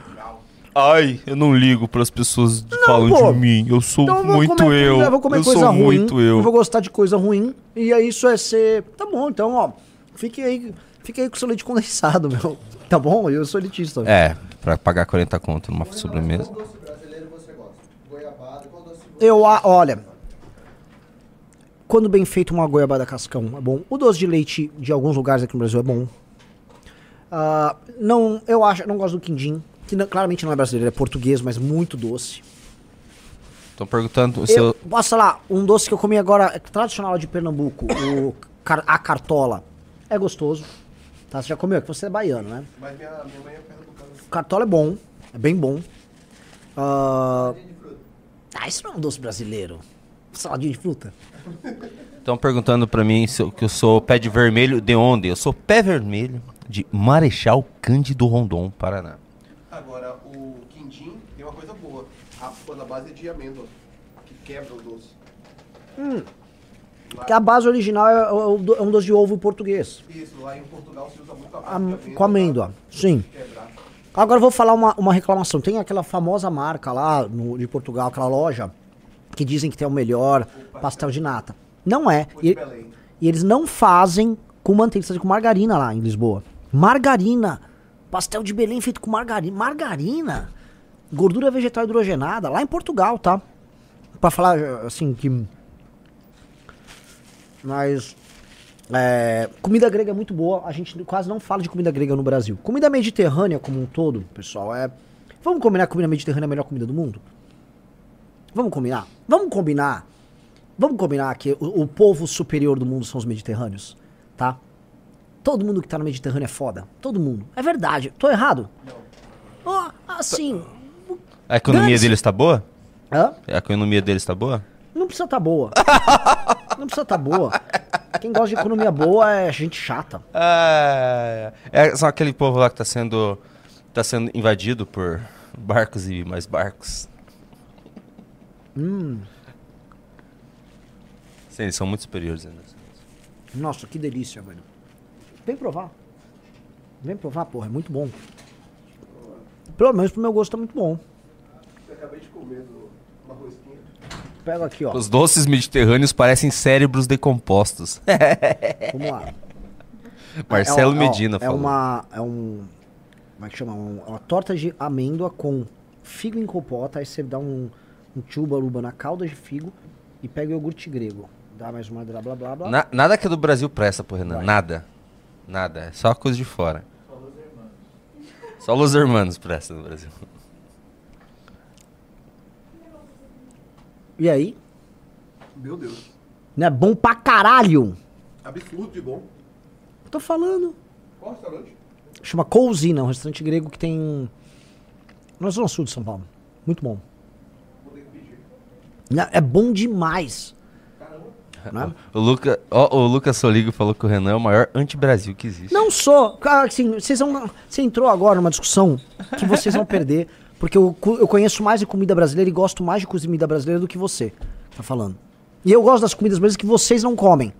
Ai, eu não ligo para as pessoas que falam pô. de mim. Eu sou Então eu muito comer, eu. Eu vou comer eu coisa sou ruim. muito eu. vou gostar de coisa ruim. E aí isso é ser. Tá bom, então, ó. Fique aí, fique aí com o seu leite condensado, [laughs] meu. Tá bom? Eu sou elitista. É, para pagar 40 conto numa sobremesa. Eu, a- olha. Quando bem feito uma goiabada cascão é bom. O doce de leite de alguns lugares aqui no Brasil é bom. Ah, não, eu acho, não gosto do quindim, que não- claramente não é brasileiro, é português, mas muito doce. Estão perguntando o Eu, seu. posso falar, um doce que eu comi agora, é tradicional de Pernambuco, o car- a cartola. É gostoso. Tá, você já comeu? Que você é baiano, né? Mas minha, minha mãe é pernambucana. Cartola é bom, é bem bom. Ah, ah, isso não é um doce brasileiro. Saladinha de fruta. Estão perguntando pra mim se eu- que eu sou pé de vermelho de onde? Eu sou pé vermelho de Marechal Cândido Rondon, Paraná. Agora, o quindim tem uma coisa boa. A na base é de amêndoa, que quebra o doce. Hum. Que a base original é, o- é um doce de ovo português. Isso, lá em Portugal se usa muito a base Am- de amêndoa. com amêndoa, sim. Quebrar. Agora eu vou falar uma, uma reclamação. Tem aquela famosa marca lá no, de Portugal, aquela loja, que dizem que tem o melhor pastel de nata. Não é. E, e eles não fazem com manteiga, eles fazem com margarina lá em Lisboa. Margarina. Pastel de Belém feito com margarina. Margarina? Gordura vegetal hidrogenada, lá em Portugal, tá? Pra falar assim que. Mas. É, comida grega é muito boa. A gente quase não fala de comida grega no Brasil. Comida mediterrânea como um todo, pessoal, é. Vamos combinar que a comida mediterrânea é a melhor comida do mundo? Vamos combinar? Vamos combinar. Vamos combinar que o, o povo superior do mundo são os mediterrâneos, tá? Todo mundo que tá no Mediterrâneo é foda. Todo mundo. É verdade. Tô errado? Não. assim. A economia deles tá boa? Hã? A economia deles tá boa? Não precisa tá boa. [laughs] Não precisa tá boa. Quem gosta de economia boa é gente chata. Ah, é só aquele povo lá que tá sendo, tá sendo invadido por barcos e mais barcos. Hum. Sim, eles são muito superiores ainda. Nossa, que delícia, velho. Vem provar. Vem provar, porra, é muito bom. Pelo menos pro meu gosto é muito bom. Eu acabei de comer uma rosquinha. Pega aqui, ó. Os doces mediterrâneos parecem cérebros decompostos. [laughs] Vamos lá. Marcelo É, ó, Medina é falou. uma É um. Como é que chama? Um- é uma torta de amêndoa com figo em compota. Aí você dá um, um tchubaruba na calda de figo e pega o iogurte grego. Dá mais uma blá blá blá blá. Na- nada que é do Brasil presta, pô, Renan. Nada. Nada. É só coisa de fora. Só Los Hermanos presta no Brasil. E aí? Meu Deus. Não é bom pra caralho. Absurdo de bom. Tô falando. Qual restaurante? Chama Cousina, um restaurante grego que tem. Na Zona Sul de São Paulo. Muito bom. É bom demais. Né? O, Luca, ó, o Lucas Soligo falou que o Renan é o maior anti-Brasil que existe. Não sou. Cara, assim, vocês vão. Você entrou agora numa discussão que vocês vão perder. Porque eu, eu conheço mais de comida brasileira e gosto mais de comida brasileira do que você tá falando. E eu gosto das comidas brasileiras que vocês não comem.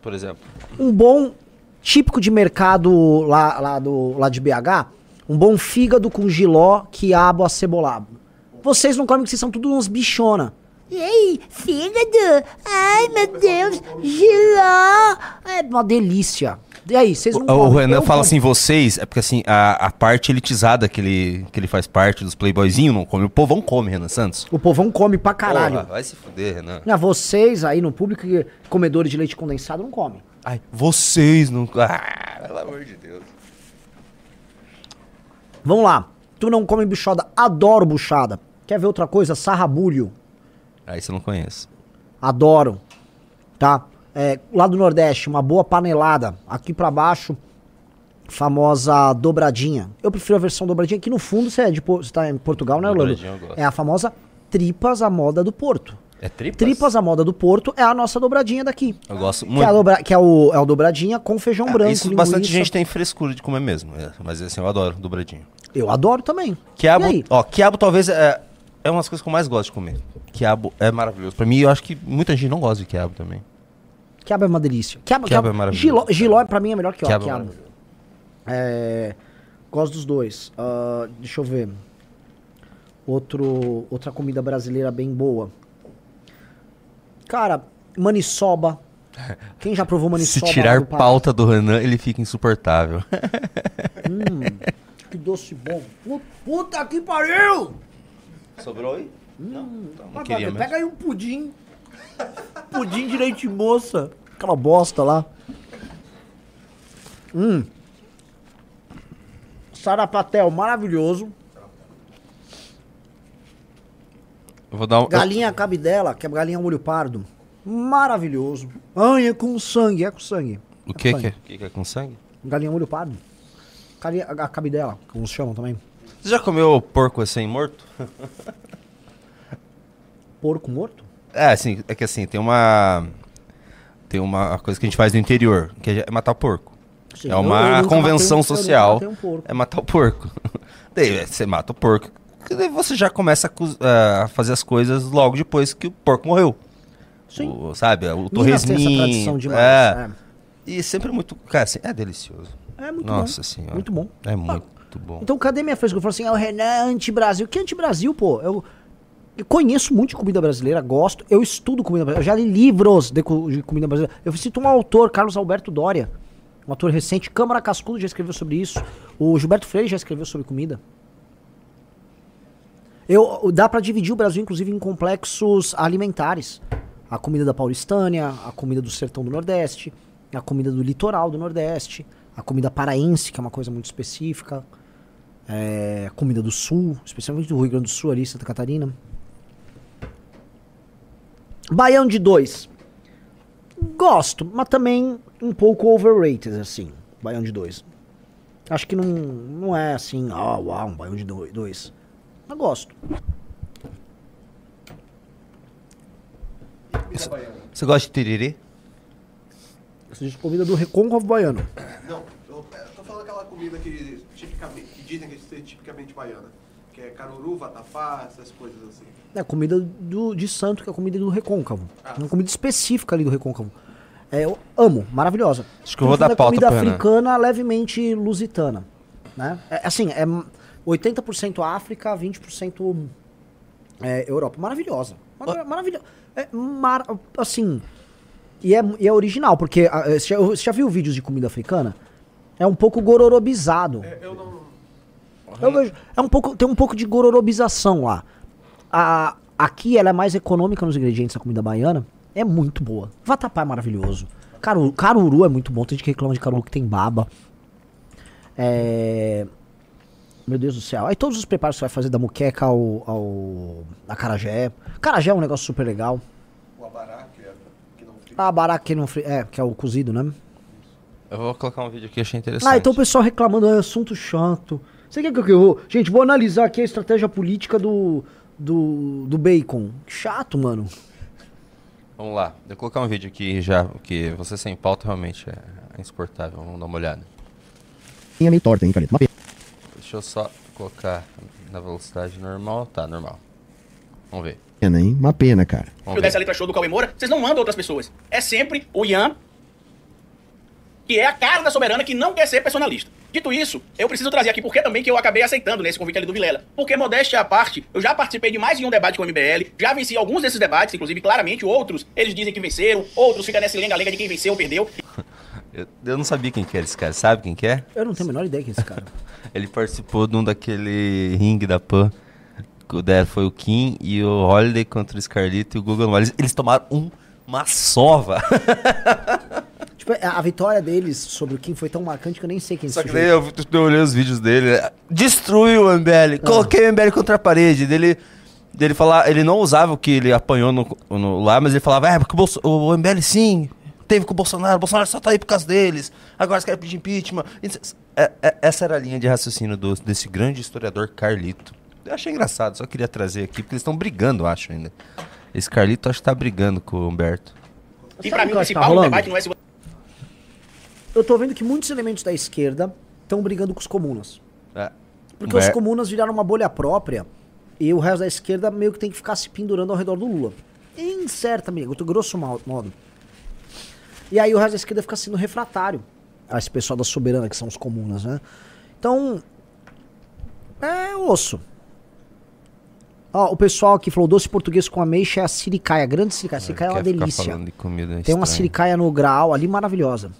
Por exemplo. Um bom típico de mercado lá, lá, do, lá de BH, um bom fígado com giló, quiabo, acebolado. Vocês não comem porque vocês são tudo uns bichona. E aí, fígado? Ai, meu Deus, giló! É uma delícia. E aí, vocês não O, o? Renan Eu fala como. assim, vocês, é porque assim, a, a parte elitizada que ele, que ele faz parte dos playboyzinhos não come. O povão come, Renan Santos. O povão come pra caralho. Porra, vai se fuder, Renan. Ah, vocês aí no público, comedores de leite condensado, não comem. Ai, vocês não... Ah, pelo amor de Deus. Vamos lá. Tu não come buchada. Adoro buchada. Quer ver outra coisa? Sarrabulho. Aí você não conhece. Adoro. Tá? É, lá do Nordeste, uma boa panelada. Aqui pra baixo, famosa dobradinha. Eu prefiro a versão dobradinha. Aqui no fundo, você, é de, você tá em Portugal, né, Orlando? Dobradinha. É a famosa tripas à moda do Porto. É tripas? Tripas à moda do Porto é a nossa dobradinha daqui. Eu gosto Que é, a muito. dobra- que é o, é o dobradinha com feijão Ah, branco, Isso bastante linguiça. gente tem frescura de comer mesmo. é, mas assim, eu adoro dobradinho. Eu adoro também. Quiabo, aí? ó, quiabo talvez é, é uma das coisas que eu mais gosto de comer. Quiabo é maravilhoso. Pra mim, eu acho que muita gente não gosta de quiabo também. Quiabo é uma delícia. Quiabo, Quiabo é maravilhoso. Giló, giló pra mim é melhor que ó, Quiabo quiabo. é maravilhoso. É, gosto dos dois. Ah, deixa eu ver. Outro, outra comida brasileira bem boa. Cara, maniçoba. [laughs] Quem já provou Se maniçoba? lá tirar do pauta do Renan, ele fica insuportável. Hum, que doce bom. Pu- Puta que pariu! Sobrou aí? Não, não queria mesmo. Pega aí um pudim. Pudim de leite moça. Aquela bosta lá. Hum. Sarapatel maravilhoso. Eu vou dar um. Galinha cabidela, que é galinha molho pardo. Maravilhoso. Ai, é com sangue, é com sangue. O que com que é? sangue. O que que é com sangue? Galinha molho pardo. Galinha, a cabidela, como se chamam também. Você já comeu porco assim morto? Porco morto? É, assim, é que assim, tem uma. tem uma coisa que a gente faz no interior, que é matar o porco. Sim, é uma convenção matei social. um. É matar o porco. [laughs] daí você mata o porco. daí você já começa a, cuz- a fazer as coisas logo depois que o porco morreu. Sim. O, sabe? O torresminho. tradição demais, é. é. E sempre muito. Cara, assim, é delicioso. É muito Nossa bom. senhora. Muito bom. É muito bom. Então cadê minha frescura? Eu falo assim, ah, o Renan é anti-Brasil. Que anti-Brasil, pô? Eu, eu conheço muito de comida brasileira, gosto. Eu estudo comida brasileira. Eu já li livros de, de comida brasileira. Eu cito um autor, Carlos Alberto Dória. Um autor recente. Câmara Cascudo já escreveu sobre isso. O Gilberto Freire já escreveu sobre comida. Eu, dá pra dividir o Brasil, inclusive, em complexos alimentares. A comida da paulistânia, a comida do sertão do Nordeste, a comida do litoral do Nordeste, a comida paraense, que é uma coisa muito específica, é, a comida do Sul, especialmente do Rio Grande do Sul ali, Santa Catarina. Baião de dois. Gosto, mas também um pouco overrated, assim. Baião de dois. Acho que não, não é assim, ah, uau, um baião de do- dois. Mas gosto. Comida baiana. Você gosta de tererê? Você diz comida do recôncavo baiano. Não, eu, eu tô falando aquela comida que, tipicamente, que dizem que é tipicamente baiana. Que é caruru, vatapá, essas coisas assim. É comida do, de santo, que é a comida do recôncavo. Ah. É uma comida específica ali do recôncavo. É, eu amo, maravilhosa. Acho que eu vou dar É pauta comida africana levemente lusitana. Né? É, assim, é 80% África, 20% é, Europa. Maravilhosa. Mara- Maravilhosa. É mar, assim, e é, e é original, porque ah, você já, você já viu vídeos de comida africana? É um pouco gororobizado. eu não. Eu vejo, é um pouco, tem um pouco de gororobização lá. A, aqui ela é mais econômica nos ingredientes da comida baiana. É muito boa. Vatapá é maravilhoso. Caruru, caruru é muito bom. Tem gente que reclama de caruru que tem baba. É... Meu Deus do céu. Aí todos os preparos que você vai fazer da muqueca ao, ao acarajé. Acarajé é um negócio super legal. O abará, que é que não fica. Ah, bará que não fri- É, que é o cozido, né? Eu vou colocar um vídeo aqui, achei interessante. Ah, então o pessoal reclamando, é assunto chato. Você quer que eu vou? Gente, vou analisar aqui a estratégia política do, do, do bacon. Chato, mano. Vamos lá, eu vou colocar um vídeo aqui já, que você sem pauta realmente é insuportável. Vamos dar uma olhada. Linha meio torta, hein, Carlito? Uma pena. Deixa eu só colocar na velocidade normal. Tá, normal. Vamos ver. Pena, hein? Uma pena, cara. Vamos eu ver. desse a letra show do Cauê Moura, vocês não mandam outras pessoas. É sempre o Ian, que é a cara da soberana que não quer ser personalista. Dito isso, eu preciso trazer aqui porque também que eu acabei aceitando nesse convite ali do Vilela. Porque, modéstia à parte, eu já participei de mais de um debate com o MBL, já venci alguns desses debates, inclusive, claramente, outros, eles dizem que venceram, outros ficam nessa lenga-lenga de quem venceu ou perdeu. [laughs] Eu, eu não sabia quem que era esse cara. Sabe quem que é? Eu não tenho a menor ideia que é esse cara. [laughs] Ele participou de um daquele ringue da Pan. que o da- Foi o Kim e o Holiday contra o Scarlett e o Google Eles, eles tomaram um, uma sova. [laughs] tipo, a vitória deles sobre o Kim foi tão marcante que eu nem sei quem Só que daí eu, eu olhei os vídeos dele. Destruiu o MBL. Coloquei o MBL contra a parede. Dele, dele falar, ele não usava o que ele apanhou no, no- lá, mas ele falava, é, porque o, Bolso- o MBL sim, teve com o Bolsonaro, o Bolsonaro só tá aí por causa deles. Agora você quer pedir impeachment. É- é- essa era a linha de raciocínio do- desse grande historiador Carlito. Eu achei engraçado, só queria trazer aqui, porque eles estão brigando, eu acho, ainda. Esse Carlito acho que tá brigando com o Humberto. E pra mim, o Tá principal rolando? debate não é se você Eu tô vendo que muitos elementos da esquerda estão brigando com os comunas. É. Porque os Humber- comunas viraram uma bolha própria e o resto da esquerda meio que tem que ficar se pendurando ao redor do Lula. Em certa medida, eu grosso mal- modo. E aí o resto da esquerda fica sendo refratário a esse pessoal da soberana, que são os comunas, né? Então, é osso. Ó, o pessoal aqui falou doce português com ameixa é a siricaia, grande siricaia. Siricaia é uma delícia. de Tem uma siricaia no grau ali maravilhosa.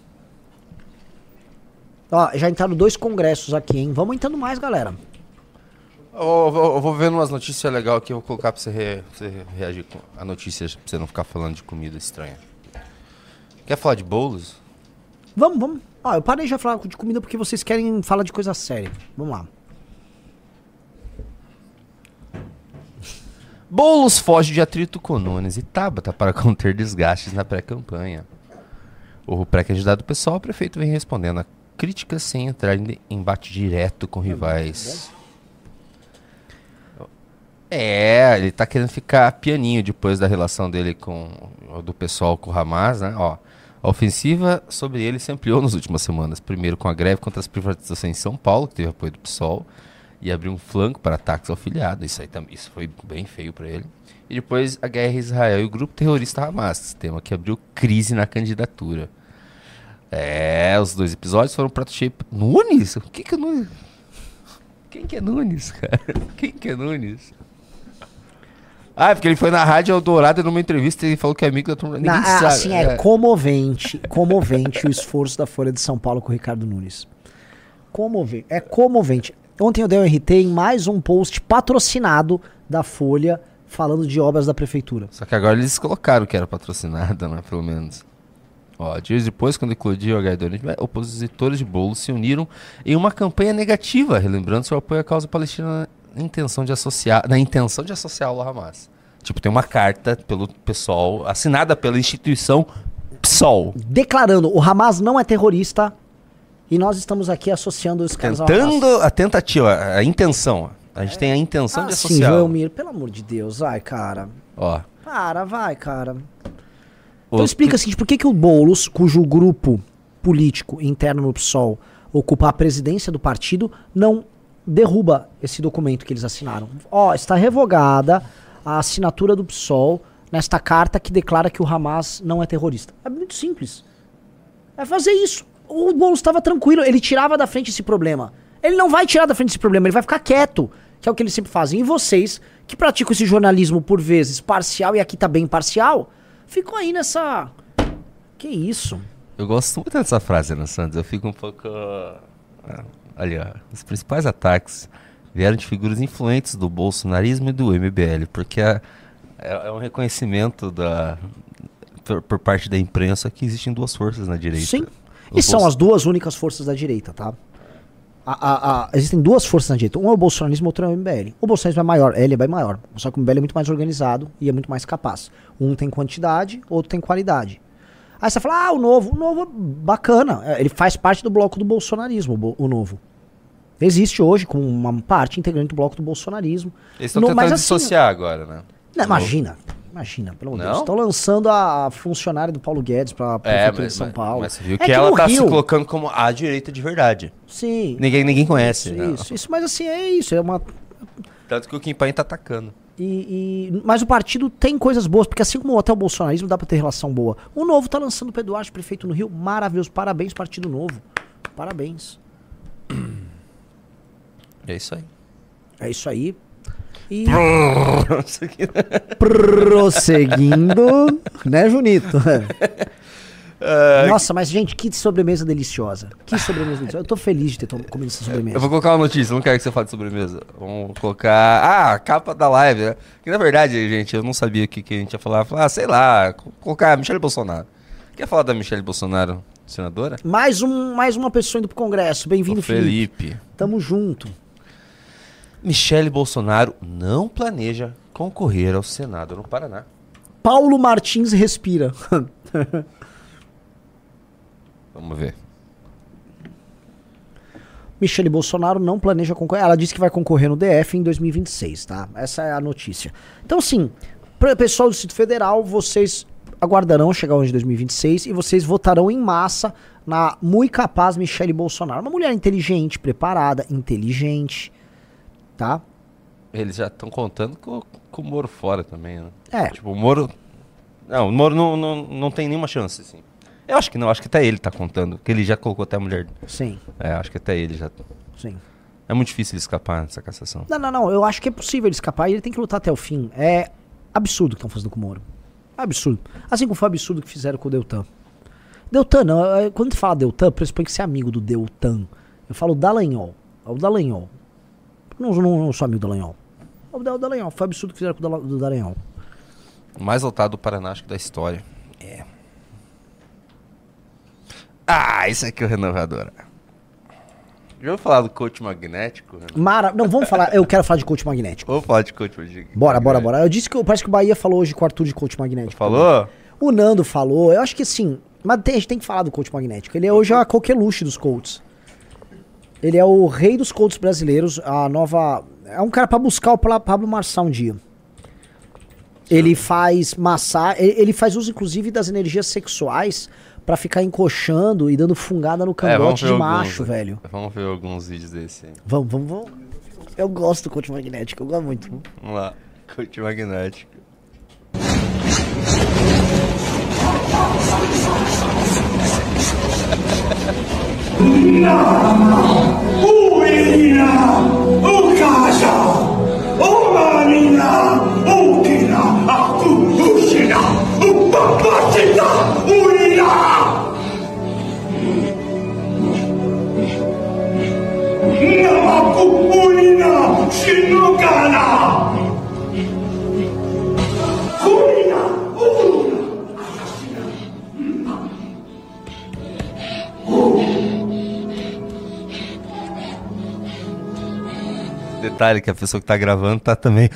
Ó, já entraram dois congressos aqui, hein? Vamos entrando mais, galera. Eu vou, eu vou vendo umas notícias legais aqui, eu vou colocar pra você, re- pra você reagir com a notícia, pra você não ficar falando de comida estranha. Quer falar de bolos? Vamos, vamos. Ó, eu parei já de falar de comida porque vocês querem falar de coisa séria. Vamos lá. Boulos foge de atrito com Nunes e Tabata para [laughs] conter desgastes na pré-campanha. O pré-candidato do pessoal, o prefeito vem respondendo a críticas sem entrar em embate direto com rivais. É, ele tá querendo ficar pianinho depois da relação dele com do pessoal com o Hamas, né? Ó, a ofensiva sobre ele se ampliou nas últimas semanas. Primeiro com a greve contra as privatizações em São Paulo, que teve apoio do PSOL, e abriu um flanco para ataques ao filiado. Isso aí também, isso foi bem feio para ele. E depois a guerra em Israel e o grupo terrorista Hamas, tema que abriu crise na candidatura. É, os dois episódios foram prato cheio. Nunes? O que que é Nunes? Quem que é Nunes, cara? [laughs] Quem que é Nunes? Ah, porque ele foi na Rádio Eldorado numa entrevista e falou que é amigo da turma. Ninguém Na- sabe. assim, é, comovente, comovente o esforço da Folha de São Paulo com o Ricardo Nunes. Comovente, é comovente. Ontem eu dei um RT em mais um post patrocinado da Folha falando de obras da prefeitura. Só que agora eles colocaram que era patrocinada, né? Pelo menos. Ó, dias depois, quando eclodiu a H2, opositores de bolo se uniram em uma campanha negativa, relembrando seu apoio à causa palestina na intenção de associar, na intenção de associá-lo ao Hamas. Tipo, tem uma carta pelo pessoal, assinada pela instituição PSOL. Declarando, o Hamas não é terrorista e nós estamos aqui associando os caras ao Hamas. Tentando a tentativa, a intenção. A gente tem a intenção de Assim, associar. Joelmir, pelo amor de Deus, vai, cara. Ó, Para, vai, cara. O- Então explica assim, por que, que o Boulos, cujo grupo político interno no PSOL ocupa a presidência do partido, não derruba esse documento que eles assinaram? Ó, está revogada a assinatura do PSOL nesta carta que declara que o Hamas não é terrorista. É muito simples. É fazer isso. O Boulos estava tranquilo, ele tirava da frente esse problema. Ele não vai tirar da frente esse problema, ele vai ficar quieto, que é o que eles sempre fazem. E vocês, que praticam esse jornalismo por vezes parcial, e aqui tá bem parcial, ficam aí nessa. Que isso? Eu gosto muito dessa frase, né, Santos? Eu fico um pouco. ah, Ali, ó. Os principais ataques vieram de figuras influentes do bolsonarismo e do MBL, porque é, é, é um reconhecimento da, por, por parte da imprensa que existem duas forças na direita. Sim. O E são as duas únicas forças da direita, tá? A- a- a- existem duas forças na direita. Um é o bolsonarismo, outro é o MBL. O bolsonarismo é maior, ele é bem maior. Só que o MBL é muito mais organizado e é muito mais capaz. Um tem quantidade, outro tem qualidade. Aí você fala, ah, o novo. O novo é bacana. É, Ele faz parte do bloco do bolsonarismo, o novo. Existe hoje como uma parte integrante do bloco do bolsonarismo. Eles estão tentando mas assim, dissociar agora, né? Não, imagina, imagina, pelo amor de Não? Deus. Estão lançando a funcionária do Paulo Guedes pra É, prefeitura mas, de São mas- Paulo. mas você viu É que, ela no tá se Rio- colocando como a direita de verdade. Sim. Ninguém, ninguém conhece. Isso, né? isso, isso, mas assim, é isso. É uma, Tanto que o Kim Payne tá atacando. e, e- mas o partido tem coisas boas, porque assim como até o bolsonarismo dá pra ter relação boa. O Novo tá lançando o Pedro Duarte, prefeito no Rio. Maravilhoso. Parabéns, Partido Novo. Parabéns. É isso aí. É isso aí. E [laughs] prosseguindo, né, Junito? É, Nossa, mas gente, que sobremesa deliciosa. Que sobremesa deliciosa. Eu tô feliz de ter comido essa sobremesa. Eu vou colocar uma notícia, não quero que você fale de sobremesa. Vamos colocar. Ah, a capa da live, né? Que na verdade, gente, eu não sabia o que, que a gente ia falar. Falar, ah, sei lá, co- colocar Michele Bolsonaro. Quer falar da Michele Bolsonaro, senadora? Mais, um, mais uma pessoa indo pro Congresso. Bem-vindo, Felipe. Felipe. Tamo junto. Michele Bolsonaro não planeja concorrer ao Senado no Paraná. Paulo Martins respira. [laughs] Vamos ver. Michele Bolsonaro não planeja concorrer. Ela disse que vai concorrer no DF em 2026, tá? Essa é a notícia. Então, assim, para pessoal do Distrito Federal, vocês aguardarão chegar o ano de 2026 e vocês votarão em massa na muito capaz Michele Bolsonaro. Uma mulher inteligente, preparada, inteligente, tá? Eles já estão contando com, com o Moro fora também, né? É. Tipo, o Moro. Não, o Moro não, não, não tem nenhuma chance, assim. Eu acho que não, acho que até ele tá contando. Que ele já colocou até a mulher. Sim. É, acho que até ele já. Sim. É muito difícil ele escapar dessa cassação. Não, não, não. Eu acho que é possível ele escapar e ele tem que lutar até o fim. É absurdo o que estão fazendo com o Moro. É absurdo. Assim como foi absurdo o que fizeram com o Deltan. Deltan, não. é, Quando tu fala Deltan, pressupõe que você é amigo do Deltan. Eu falo Dallagnol. É o Dallagnol. Não, não, não sou amigo do Dallagnol. É o Da- o Dallagnol. Foi absurdo que fizeram com o Dallagnol. O mais lotado do Paraná, acho que da história. É. Ah, isso aqui é o renovador. Já ouviu falar do coach magnético? Renan? Mara... Não, vamos falar. Eu quero falar de coach magnético. Vamos falar de coach magnético. Bora, bora, bora. Eu disse que eu- parece que o Bahia falou hoje com o Arthur de coach magnético. Falou? O Nando falou. Eu acho que sim. Mas tem- a gente tem que falar do coach magnético. Ele é hoje a coqueluche dos coaches. Ele é o rei dos coaches brasileiros, a nova, É um cara pra buscar o Pablo Marçal um dia. Ele faz massagem, ele faz uso inclusive das energias sexuais pra ficar encoxando e dando fungada no É, cangote ver de alguns, macho, né? velho. Vamos ver alguns vídeos desse aí. Vamos, vamos, vamos. Eu gosto do coach magnético, eu gosto muito. Vamos lá. Coach magnético. Ucina, Ucina, Ucina, Ucina, Ucina, Ucina, Ucina, Detalhe que a pessoa que tá gravando tá também.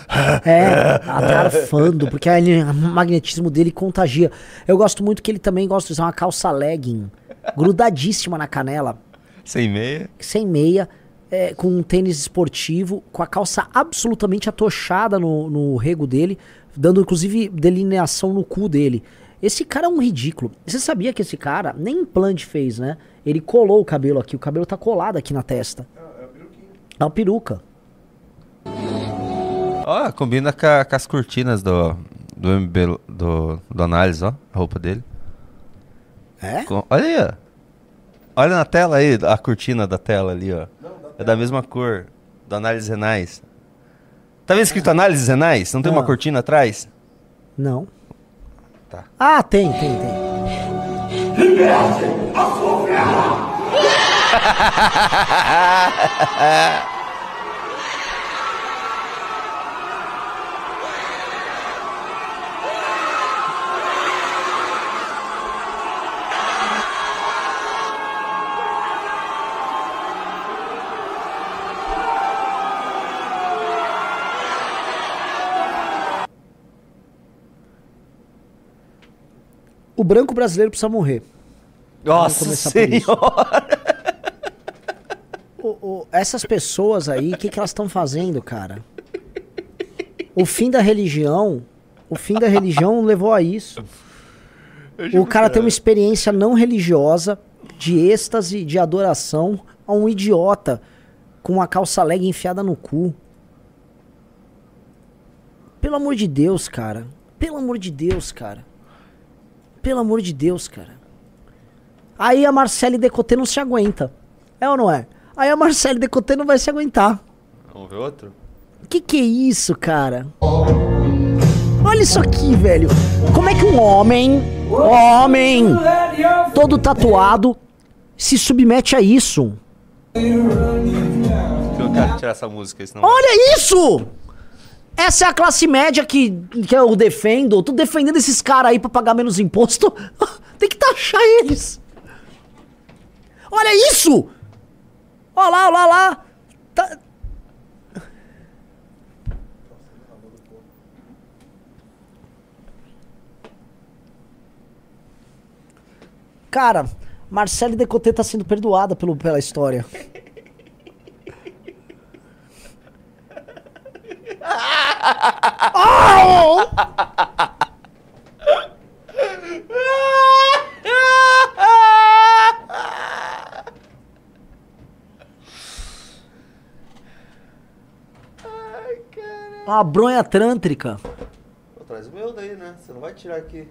É, atarfando, porque aí o magnetismo dele contagia. Eu gosto muito que ele também gosta de usar uma calça legging, grudadíssima na canela, Sem meia. sem meia, é, com um tênis esportivo, com a calça absolutamente atochada no, no rego dele, dando inclusive delineação no cu dele. Esse cara é um ridículo. Você sabia que esse cara nem implante fez, né? Ele colou o cabelo aqui, o cabelo tá colado aqui na testa. É uma peruca. Ó, combina com, a- com as cortinas do, do MB do, do análise, ó. A roupa dele. É? Com- olha aí, ó. Olha na tela aí, a cortina da tela ali, ó. É da mesma cor. Do análise renais. Tá vendo escrito análise renais? Não tem uma Ah. cortina atrás? Não. Tá. Ah, tem, tem, tem. Liberte a sua O branco brasileiro precisa morrer. Nossa começar por isso. senhora! O- o- essas pessoas aí, o que, que elas estão fazendo, cara? O fim da religião, o fim da religião levou a isso. O cara tem uma experiência não religiosa, de êxtase, de adoração, a um idiota com uma calça leg enfiada no cu. Pelo amor de Deus, cara. Pelo amor de Deus, cara. Pelo amor de Deus, cara. Aí a Marcele Decoté não se aguenta. É ou não é? Aí a Marcele Decoté não vai se aguentar. Vamos ver outro? Que que é isso, cara? Olha isso aqui, velho. Como é que um homem, homem, todo tatuado, se submete a isso? Eu quero tirar essa música, senão. Olha isso! Essa é a classe média que, que eu defendo. Tô defendendo esses caras aí pra pagar menos imposto. [laughs] Tem que taxar eles. Olha isso! Olha lá, olha lá, lá. Tá- Cara, Marcele Decoté tá sendo perdoada pelo, pela história. Au! Uma bronha trântrica. Pô, traz o meu daí, né? Você não vai tirar aqui.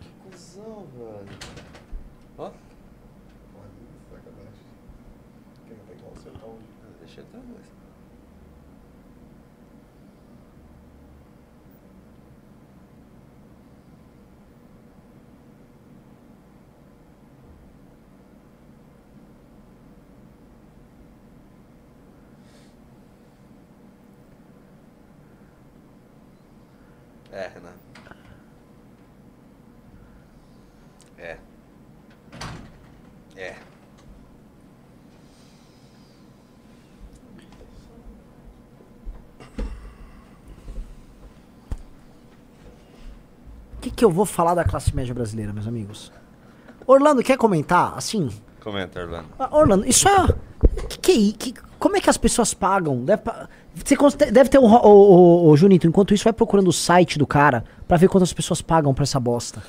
Que cuzão, velho. Ó. Deixa eu até ver. É, Renan. É. É. O que, eu vou falar da classe média brasileira, meus amigos? Orlando, quer comentar? Assim, Comenta, Orlando. ah, Orlando, isso é. que, que que- como é que as pessoas pagam? Deve, você deve ter o, o, o, o Junito, enquanto isso, vai procurando o site do cara pra ver quantas pessoas pagam pra essa bosta.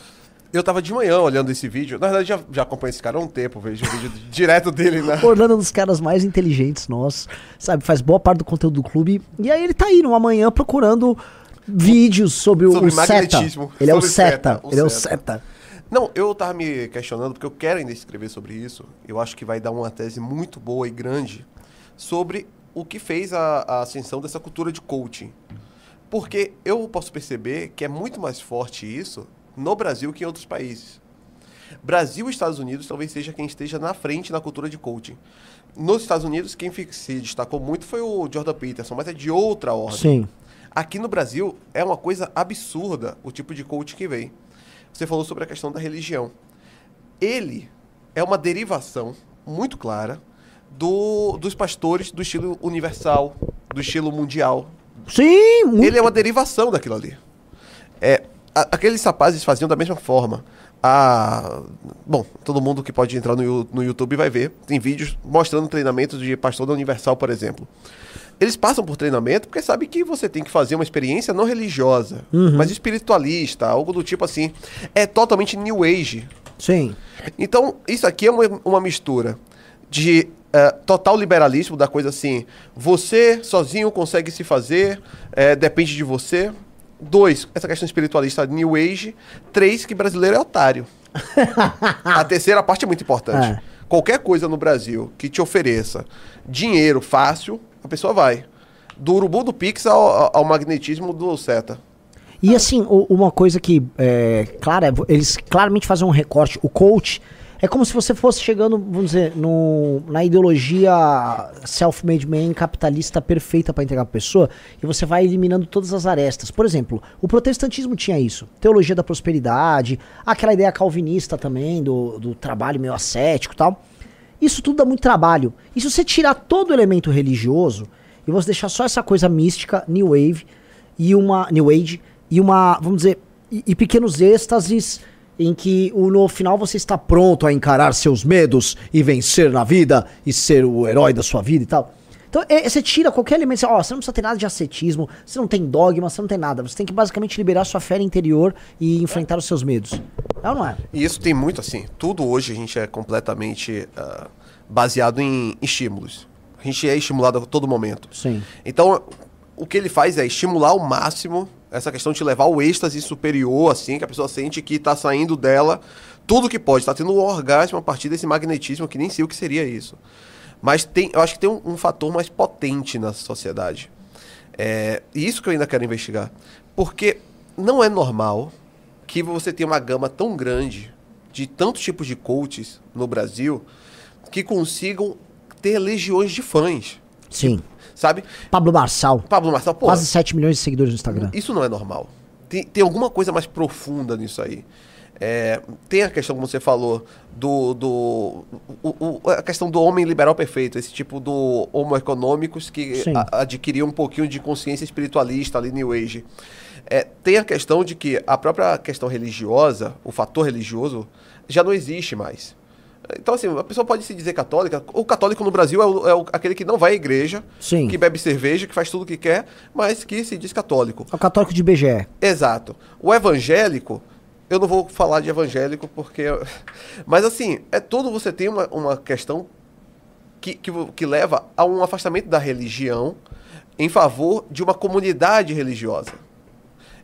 Eu tava de manhã olhando esse vídeo. Na verdade, já, já acompanho esse cara há um tempo. Vejo o vídeo [laughs] direto dele na. Orlando é um dos caras mais inteligentes nossos, sabe? Faz boa parte do conteúdo do clube. E aí ele tá aí numa manhã procurando vídeos sobre o, Sobre o Seta. magnetismo. Ele é o Seta. Ele é o Seta. Não, eu tava me questionando, porque eu quero ainda escrever sobre isso. Eu acho que vai dar uma tese muito boa e grande sobre o que fez a, a ascensão dessa cultura de coaching. Porque eu posso perceber que é muito mais forte isso no Brasil que em outros países. Brasil e Estados Unidos talvez seja quem esteja na frente na cultura de coaching. Nos Estados Unidos, quem se destacou muito foi o Jordan Peterson, mas é de outra ordem. Sim. Aqui no Brasil é uma coisa absurda o tipo de coach que vem. Você falou sobre a questão da religião. Ele é uma derivação muito clara do, dos pastores do estilo universal, do estilo mundial. Sim! muito- Ele é uma derivação daquilo ali. É, a- aqueles rapazes faziam da mesma forma. A, bom, todo mundo que pode entrar no, no YouTube vai ver. Tem vídeos mostrando treinamentos de pastor da Universal, por exemplo. Eles passam por treinamento porque sabem que você tem que fazer uma experiência não religiosa, Uhum. mas espiritualista, algo do tipo assim. É totalmente New Age. Sim. Então, isso aqui é uma, uma mistura de eh, total liberalismo, da coisa assim, você sozinho consegue se fazer, eh, depende de você. Dois, essa questão espiritualista New Age. Três, que brasileiro é otário. [laughs] A terceira parte é muito importante. É. Qualquer coisa no Brasil que te ofereça dinheiro fácil, a pessoa vai. Do urubu do Pix ao, ao magnetismo do Seta. E assim, uma coisa que, é, claro, é, eles claramente fazem um recorte. O coach é como se você fosse chegando, vamos dizer, no, na ideologia self-made man capitalista perfeita para entregar pra pessoa, e você vai eliminando todas as arestas. Por exemplo, o protestantismo tinha isso. Teologia da prosperidade, aquela ideia calvinista também, do, do trabalho meio ascético e tal. Isso tudo dá muito trabalho. E se você tirar todo o elemento religioso e você deixar só essa coisa mística, New Wave, e uma. New Age, e uma. Vamos dizer. E, e pequenos êxtases em que no final você está pronto a encarar seus medos e vencer na vida e ser o herói da sua vida e tal. Então é- você tira qualquer elemento, você, ó, você não precisa ter nada de ascetismo, você não tem dogma, você não tem nada. Você tem que basicamente liberar sua fé interior e enfrentar os seus medos. É ou não é? E isso tem muito assim. Tudo hoje a gente é completamente ah, baseado em estímulos. A gente é estimulado a todo momento. Sim. Então, o que ele faz é estimular ao máximo essa questão de levar o êxtase superior, assim, que a pessoa sente que está saindo dela tudo que pode. Está tendo um orgasmo a partir desse magnetismo, que nem sei o que seria isso. Mas tem, eu acho que tem um, um fator mais potente na sociedade. É, e isso que eu ainda quero investigar. Porque não é normal que você tenha uma gama tão grande de tantos tipos de coaches no Brasil que consigam ter legiões de fãs. Sim. Sabe? Pablo Marçal. Pablo Marçal, pô. Quase 7 milhões de seguidores no Instagram. Isso não é normal. Tem, tem alguma coisa mais profunda nisso aí. É, tem a questão, como você falou, do. do o- o- a questão do homem liberal perfeito, esse tipo do homo econômicos que a- adquiriu um pouquinho de consciência espiritualista ali, New Age. É, tem a questão de que a própria questão religiosa, o fator religioso, já não existe mais. Então, assim, a pessoa pode se dizer católica. O católico no Brasil é, o- é o- aquele que não vai à igreja, Sim. que bebe cerveja, que faz tudo o que quer, mas que se diz católico. É o católico de BGE. Exato. O evangélico, eu não vou falar de evangélico porque. [laughs] Mas assim, é tudo você tem uma, uma questão que, que, que leva a um afastamento da religião em favor de uma comunidade religiosa.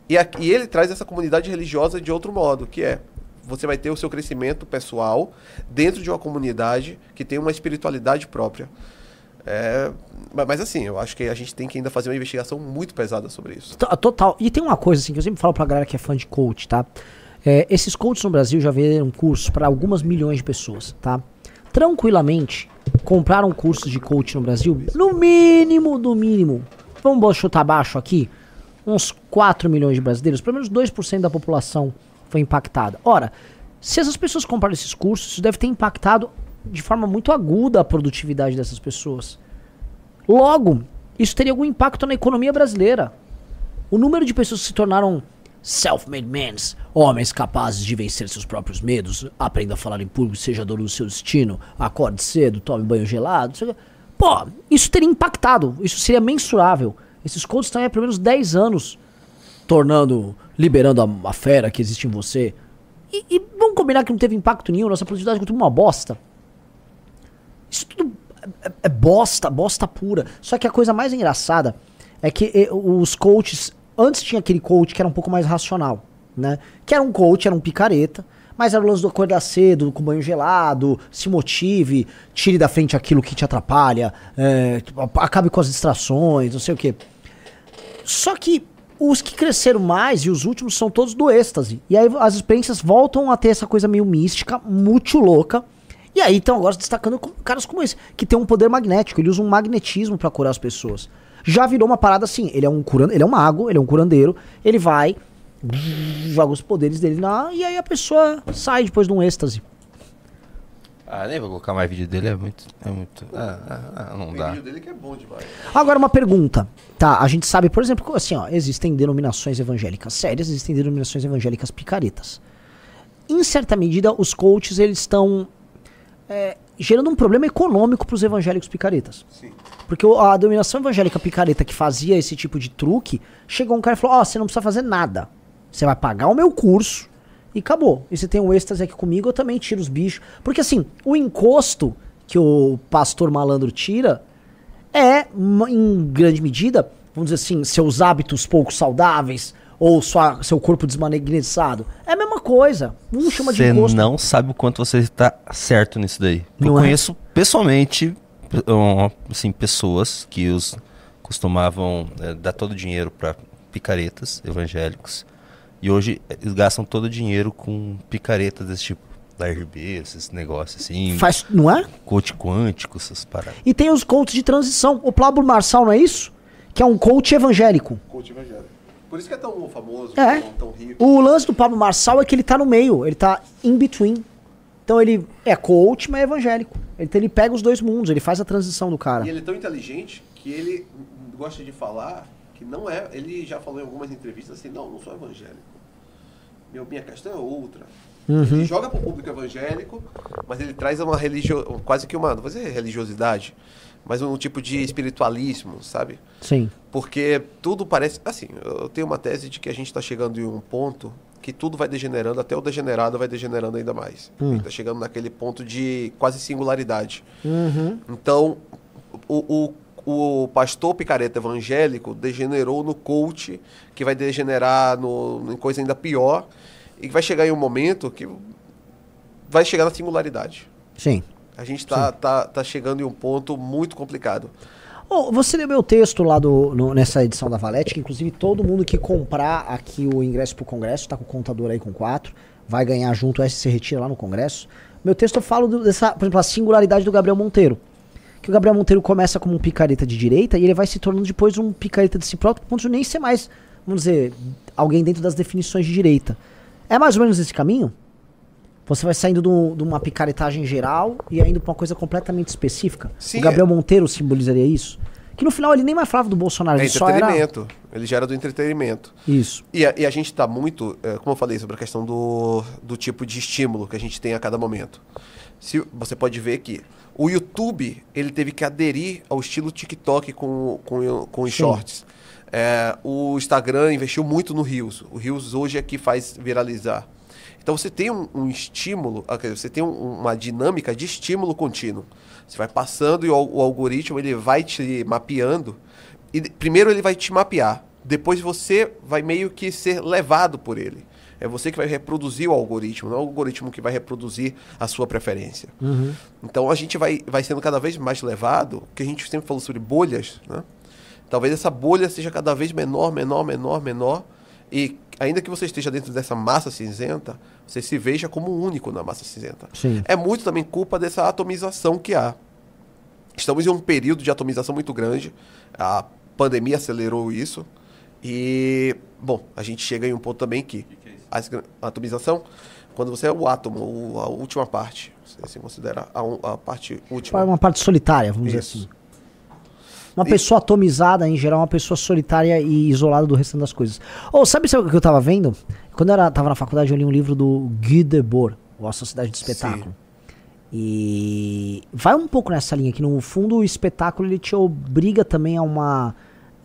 E, e ele traz essa comunidade religiosa de outro modo, que é você vai ter o seu crescimento pessoal dentro de uma comunidade que tem uma espiritualidade própria. É, ma- mas assim, eu acho que a gente tem que ainda fazer uma investigação muito pesada sobre isso. To- Total. E tem uma coisa assim que eu sempre falo pra galera que é fã de coach, tá? É, esses coaches no Brasil já venderam cursos para algumas milhões de pessoas, tá? Tranquilamente compraram cursos de coach no Brasil, no mínimo, no mínimo. Vamos chutar baixo aqui, uns 4 milhões de brasileiros, pelo menos 2% da população foi impactada. Ora, se essas pessoas compraram esses cursos, isso deve ter impactado de forma muito aguda a produtividade dessas pessoas. Logo, isso teria algum impacto na economia brasileira. O número de pessoas que se tornaram self-made men, homens capazes de vencer seus próprios medos, aprenda a falar em público, seja dono do seu destino, acorde cedo, tome banho gelado, pô, isso teria impactado, isso seria mensurável. Esses coaches estão aí há pelo menos 10 anos tornando, liberando a, a fera que existe em você. E, e vamos combinar que não teve impacto nenhum, nossa produtividade continua uma bosta. Isso tudo é, é bosta, bosta pura. Só que a coisa mais engraçada é que eh, os coaches. Antes tinha aquele coach que era um pouco mais racional, né? Que era um coach, era um picareta. Mas era o lance do acordar cedo, com banho gelado, se motive, tire da frente aquilo que te atrapalha, é, acabe com as distrações, não sei o quê. Só que os que cresceram mais e os últimos são todos do êxtase. E aí as experiências voltam a ter essa coisa meio mística, muito louca. E aí estão agora destacando com- caras como esse, que tem um poder magnético, ele usa um magnetismo pra curar as pessoas. Já virou uma parada assim, ele é um curan, ele é um mago, ele é um curandeiro, ele vai joga os poderes dele lá e aí a pessoa sai depois de um êxtase. Ah, nem vou colocar mais vídeo dele, é muito. É muito. Ah, ah, ah, não dá. dele que é bom demais. Agora uma pergunta, tá? A gente sabe, por exemplo, que, assim, ó, existem denominações evangélicas sérias, existem denominações evangélicas picaretas. Em certa medida, os coaches eles estão é, gerando um problema econômico para os evangélicos picaretas. Sim. Porque o- a dominação evangélica picareta que fazia esse tipo de truque, chegou um cara e falou: Ó, você não precisa fazer nada. Você vai pagar o meu curso e acabou. E você tem um êxtase aqui comigo, eu também tiro os bichos. Porque assim, o encosto que o pastor malandro tira é, em grande medida, vamos dizer assim, seus hábitos pouco saudáveis ou sua, seu corpo desmagnetizado. É a mesma coisa. Um chama de Você encosto. não sabe o quanto você está certo nisso daí. Não eu é? conheço pessoalmente pe- assim, pessoas que os costumavam eh, dar todo o dinheiro para picaretas evangélicos e hoje eh, eles gastam todo o dinheiro com picaretas desse tipo. Da RB, esses negócios assim. Faz, não é? Coach quântico, essas paradas. E tem os coaches de transição. O Pablo Marçal não é isso? Que é um coach evangélico. Coach evangélico. Por isso que é tão famoso, É. tão, tão rico. O lance do Pablo Marçal é que ele tá no meio, ele tá in between. Então ele é coach, mas é evangélico. Então ele pega os dois mundos, ele faz a transição do cara. E ele é tão inteligente que ele gosta de falar que não é. Ele já falou em algumas entrevistas assim: não, não sou evangélico. Meu, minha questão é outra. Uhum. Ele joga para o público evangélico, mas ele traz uma religio... quase que uma, não vou dizer religiosidade, mas um tipo de espiritualismo, sabe? Sim. Porque tudo parece. Assim, eu tenho uma tese de que a gente está chegando em um ponto que tudo vai degenerando, até o degenerado vai degenerando ainda mais. Hum. Está chegando naquele ponto de quase singularidade. Uhum. Então, o, o, o pastor picareta evangélico degenerou no coach, que vai degenerar no, em coisa ainda pior, e vai chegar em um momento que vai chegar na singularidade. Sim. A gente está tá, tá chegando em um ponto muito complicado. Ô, você leu meu texto lá do, no- nessa edição da Valete, que inclusive todo mundo que comprar aqui o ingresso pro Congresso, tá com o contador aí com 4, vai ganhar junto o SC Retira lá no Congresso. Meu texto eu falo do- dessa, por exemplo, a singularidade do Gabriel Monteiro. Que o Gabriel Monteiro começa como um picareta de direita e ele vai se tornando depois um picareta de si próprio, ponto de nem ser mais, vamos dizer, alguém dentro das definições de direita. É mais ou menos esse caminho? Você vai saindo do- de uma picaretagem geral e indo pra uma coisa completamente específica. Sim, o Gabriel é. Monteiro simbolizaria isso? Que no final ele nem mais falava do Bolsonaro, É ele só era... entretenimento. Ele gera do entretenimento. Isso. E a, e a gente está muito, é, como eu falei, sobre a questão do, do tipo de estímulo que a gente tem a cada momento. Se, você pode ver que o YouTube ele teve que aderir ao estilo TikTok com, com, com os Sim. shorts. É, o Instagram investiu muito no Reels. O Reels hoje é que faz viralizar. Então você tem um, um estímulo, ah, você tem um- uma dinâmica de estímulo contínuo. Você vai passando e o, o algoritmo ele vai te mapeando. E primeiro ele vai te mapear, depois você vai meio que ser levado por ele. É você que vai reproduzir o algoritmo, não é o algoritmo que vai reproduzir a sua preferência. Uhum. Então a gente vai, vai sendo cada vez mais levado, que a gente sempre falou sobre bolhas, né? Talvez essa bolha seja cada vez menor, menor, menor, menor. E ainda que você esteja dentro dessa massa cinzenta, você se veja como único na massa cinzenta. Sim. É muito também culpa dessa atomização que há. Estamos em um período de atomização muito grande. A pandemia acelerou isso. E, bom, a gente chega em um ponto também que as gra- a atomização, quando você é o átomo, o- a última parte, você se considera a, a parte última. Uma parte solitária, vamos dizer Isso. assim. Uma pessoa atomizada, em geral, uma pessoa solitária e isolada do restante das coisas. Ou sabe, sabe o que eu tava vendo? Quando eu era, tava na faculdade, eu li um livro do Guy Debord, ou A Sociedade de Espetáculo. E vai um pouco nessa linha, que no fundo o espetáculo ele te obriga também a uma,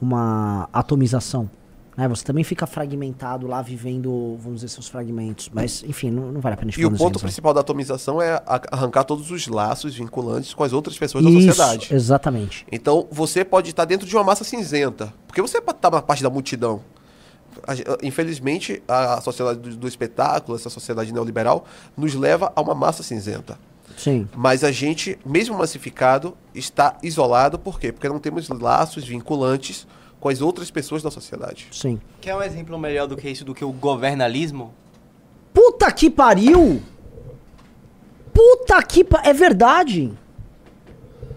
uma atomização. Né? Você também fica fragmentado lá, vivendo, vamos dizer, seus fragmentos. Mas, enfim, não, não vale a pena E o ponto né? principal da atomização é arrancar todos os laços vinculantes com as outras pessoas da Isso, sociedade. exatamente. Então você pode estar dentro de uma massa cinzenta. Porque você estar na parte da multidão. A ge- Infelizmente, a sociedade do, do espetáculo, essa sociedade neoliberal, nos leva a uma massa cinzenta. Sim. Mas a gente, mesmo massificado, está isolado. Por quê? Porque não temos laços vinculantes com as outras pessoas da sociedade. Sim. Quer um exemplo melhor do que isso, do que o governalismo? Puta que pariu! Puta que pa... É verdade!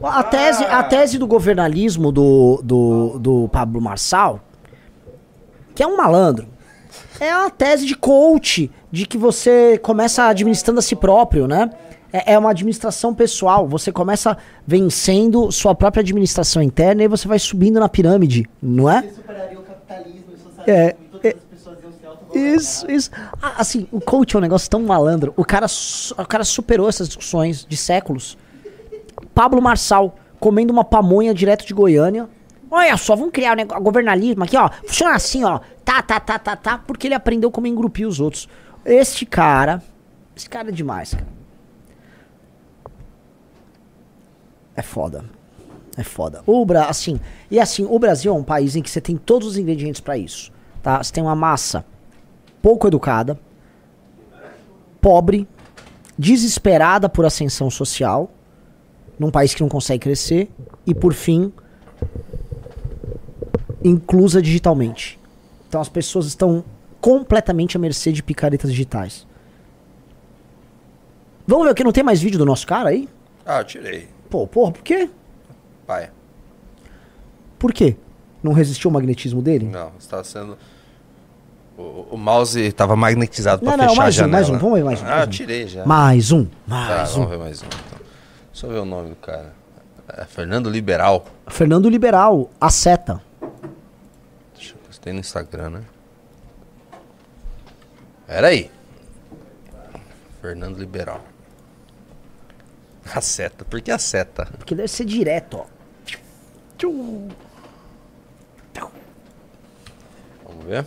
A tese, a tese do governalismo do, do, do Pablo Marçal, que é um malandro, é a tese de coach, de que você começa administrando a si próprio, né? É, é uma administração pessoal. Você começa vencendo sua própria administração interna e você vai subindo na pirâmide, não é? É, é, isso, isso. Ah, assim, o coach é um negócio tão malandro. O cara, o cara superou essas discussões de séculos. Pablo Marçal comendo uma pamonha direto de Goiânia. Olha só, vamos criar o nego- governalismo aqui, ó. Funciona assim, ó. Tá, tá, tá, tá, tá. Porque ele aprendeu como engrupir os outros. Este cara. Esse cara é demais, cara. É foda. É foda. O Bra assim, e assim, o Brasil é um país em que você tem todos os ingredientes pra isso, tá? Você tem uma massa pouco educada, pobre, desesperada por ascensão social, num país que não consegue crescer e por fim inclusa digitalmente. Então as pessoas estão completamente à mercê de picaretas digitais. Vamos ver o que não tem mais vídeo do nosso cara aí? Ah, tirei. Pô, porra, por quê? Pai. Por quê? Não resistiu ao magnetismo dele? Não, estava sendo. O, o mouse estava magnetizado Não, para não, fechar mais a um, mais janela. um, vamos ver mais um, Ah, mais um. tirei já. Mais um, Tá, mais um. vamos ver mais um. Então. Deixa eu ver o nome do cara. É Fernando Liberal. Fernando Liberal, a seta. Deixa eu ver tem no Instagram, né? Pera aí. Fernando Liberal. A seta. Por que a seta? Porque deve ser direto, ó. Tchum. Vamos ver.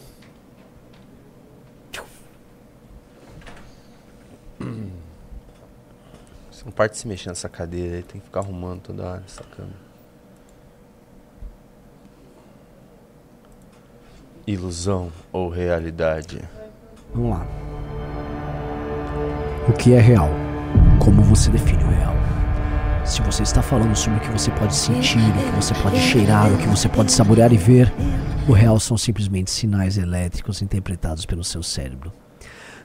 Você não parte de se mexer nessa cadeira aí, tem que ficar arrumando toda hora essa câmera. Ilusão ou realidade? Vamos lá. O que é real? Como você define o real? Se você está falando sobre o que você pode sentir, o que você pode cheirar, o que você pode saborear e ver, o real são simplesmente sinais elétricos interpretados pelo seu cérebro.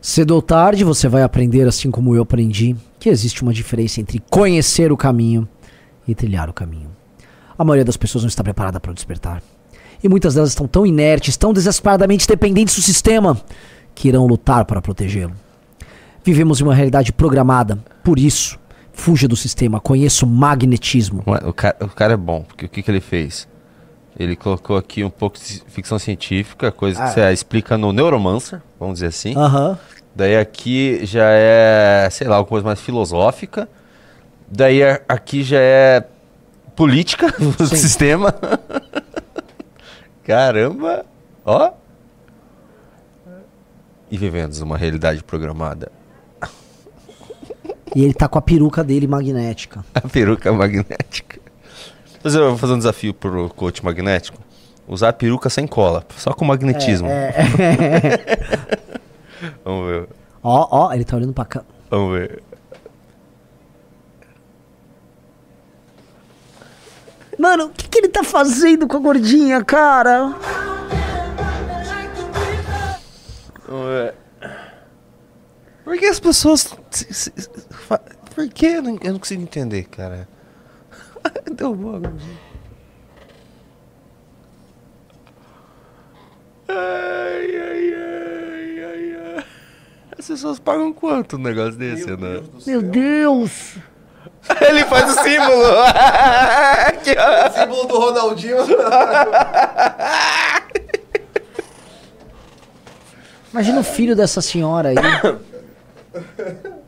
Cedo ou tarde você vai aprender, assim como eu aprendi, que existe uma diferença entre conhecer o caminho e trilhar o caminho. A maioria das pessoas não está preparada para o despertar. E muitas delas estão tão inertes, tão desesperadamente dependentes do sistema, que irão lutar para protegê-lo. Vivemos em uma realidade programada. Por isso, fuja do sistema, conheça o magnetismo. O cara, o cara é bom, porque o que, que ele fez? Ele colocou aqui um pouco de ficção científica, coisa Ah. que você explica no Neuromancer, vamos dizer assim. Aham. Daí aqui já é, sei lá, alguma coisa mais filosófica. Daí aqui já é política [laughs] do Sim. sistema. Caramba! Ó! E vivemos uma realidade programada. E ele tá com a peruca dele magnética. [laughs] A peruca magnética. Mas eu vou fazer um desafio pro coach magnético. Usar a peruca sem cola, só com magnetismo. É, é. [laughs] Vamos ver. ó, ó, ele tá olhando pra cá. Vamos ver. Mano, o que, que ele tá fazendo com a gordinha, cara? Vamos ver. Por que as pessoas. Por que? Eu não, eu não consigo entender, cara. [laughs] Deu gordinha. Ai, ai, ai, ai, ai. As pessoas pagam quanto um negócio desse, né? Meu Deus! [laughs] Ele faz o símbolo! [laughs] Ó. Símbolo do Ronaldinho. Imagina o filho dessa senhora aí. [coughs] [laughs]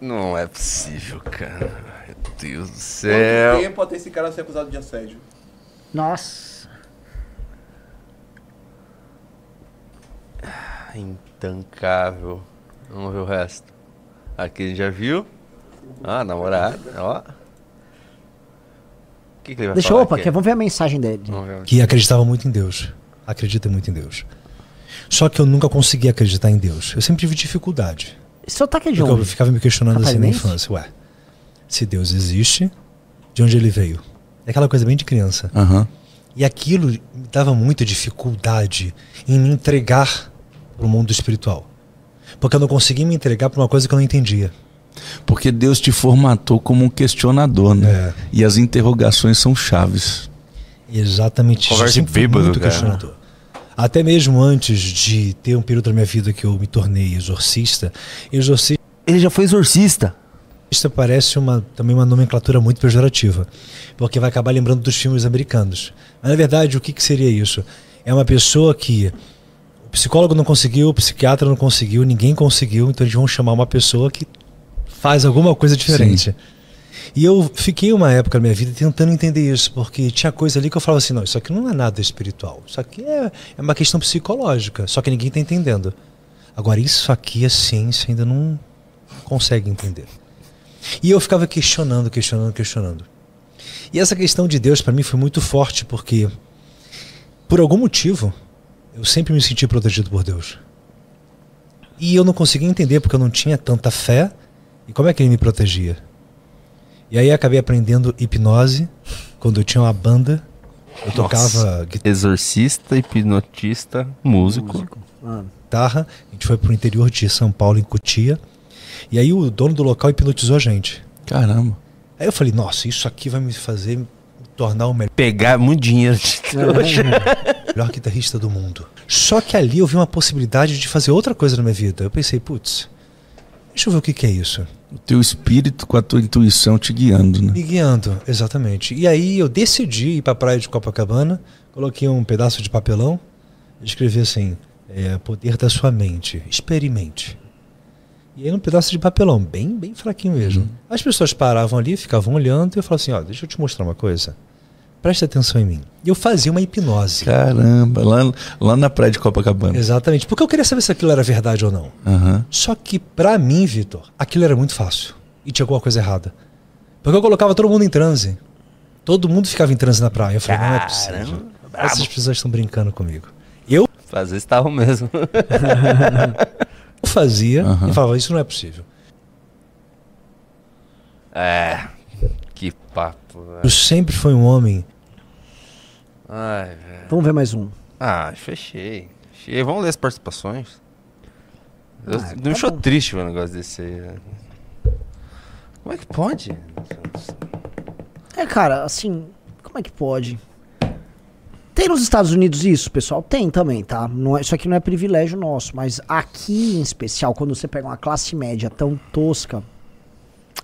Não é possível, cara. Meu Deus do Quanto céu. tempo até esse cara ser acusado de assédio? Nossa. Intancável. Vamos ver o resto. Aqui a gente já viu. Ah, namorada, ó. Que, que ele vai Deixa falar eu, opa, aqui? quer, vamos ver a mensagem dele. Vamos ver. que acreditava muito em Deus. Acredita muito em Deus. Só que eu nunca consegui acreditar em Deus. Eu sempre tive dificuldade. Seu sotaque é de Porque onde? eu ficava me questionando assim na infância. Ué, se Deus existe, de onde ele veio? É aquela coisa bem de criança. Aham. E aquilo me dava muita dificuldade em me entregar para o mundo espiritual. Porque eu não conseguia me entregar para uma coisa que eu não entendia. Porque Deus te formatou como um questionador, né? É. E as interrogações são chaves. Exatamente isso. Conversa bêbado, muito cara. questionador. Até mesmo antes de ter um período da minha vida que eu me tornei exorcista, exorcista. Ele já foi exorcista. Isso parece uma, também uma nomenclatura muito pejorativa, porque vai acabar lembrando dos filmes americanos. Mas na verdade, o que, que seria isso? É uma pessoa que o psicólogo não conseguiu, o psiquiatra não conseguiu, ninguém conseguiu, então eles vão chamar uma pessoa que faz alguma coisa diferente. E eu fiquei uma época na minha vida tentando entender isso, porque tinha coisa ali que eu falava assim, não, isso aqui não é nada espiritual, isso aqui é, é uma questão psicológica, só que ninguém está entendendo. Agora, isso aqui a ciência ainda não consegue entender. E eu ficava questionando, questionando, questionando. E essa questão de Deus para mim foi muito forte, porque por algum motivo eu sempre me senti protegido por Deus. E eu não conseguia entender porque eu não tinha tanta fé. E como é que ele me protegia? E aí acabei aprendendo hipnose quando eu tinha uma banda. Eu tocava Nossa. Exorcista, hipnotista, músico. guitarra. A gente foi pro interior de São Paulo, em Cotia. E aí o dono do local hipnotizou a gente. Caramba. Aí eu falei, nossa, isso aqui vai me fazer me tornar o melhor. Pegar muito dinheiro de trouxa. [laughs] melhor guitarrista do mundo. Só que ali eu vi uma possibilidade de fazer outra coisa na minha vida. Eu pensei, putz, deixa eu ver o que, que é isso. O teu espírito com a tua intuição te guiando, né? Me guiando, exatamente. E aí eu decidi ir pra praia de Copacabana, coloquei um pedaço de papelão, escrevi assim, é, poder da sua mente, experimente. E aí um pedaço de papelão, bem, bem fraquinho mesmo. As pessoas paravam ali, ficavam olhando e eu falava assim, ó, deixa eu te mostrar uma coisa. Presta atenção em mim. Eu fazia uma hipnose. Caramba, lá, lá na praia de Copacabana. Exatamente, porque eu queria saber se aquilo era verdade ou não. Aham. Só que pra mim, Vitor, aquilo era muito fácil. E tinha alguma coisa errada. Porque eu colocava todo mundo em transe. Todo mundo ficava em transe na praia. Eu falei, não é possível. Essas pessoas estão brincando comigo. Eu Às vezes estavam mesmo. [laughs] fazia Aham. e falava, isso não é possível. É. Que papo, velho. Eu sempre fui um homem. Ai, velho. Vamos ver mais um. Ah, fechei. Fechei. Vamos ler as participações. Eu, Ah, me tá deixou bom. triste ver um negócio desse aí. né? Como é que pode? É, cara, assim, como é que pode? Tem nos Estados Unidos isso, pessoal? Tem também, tá? Não é, isso aqui não é privilégio nosso, mas aqui em especial, quando você pega uma classe média tão tosca,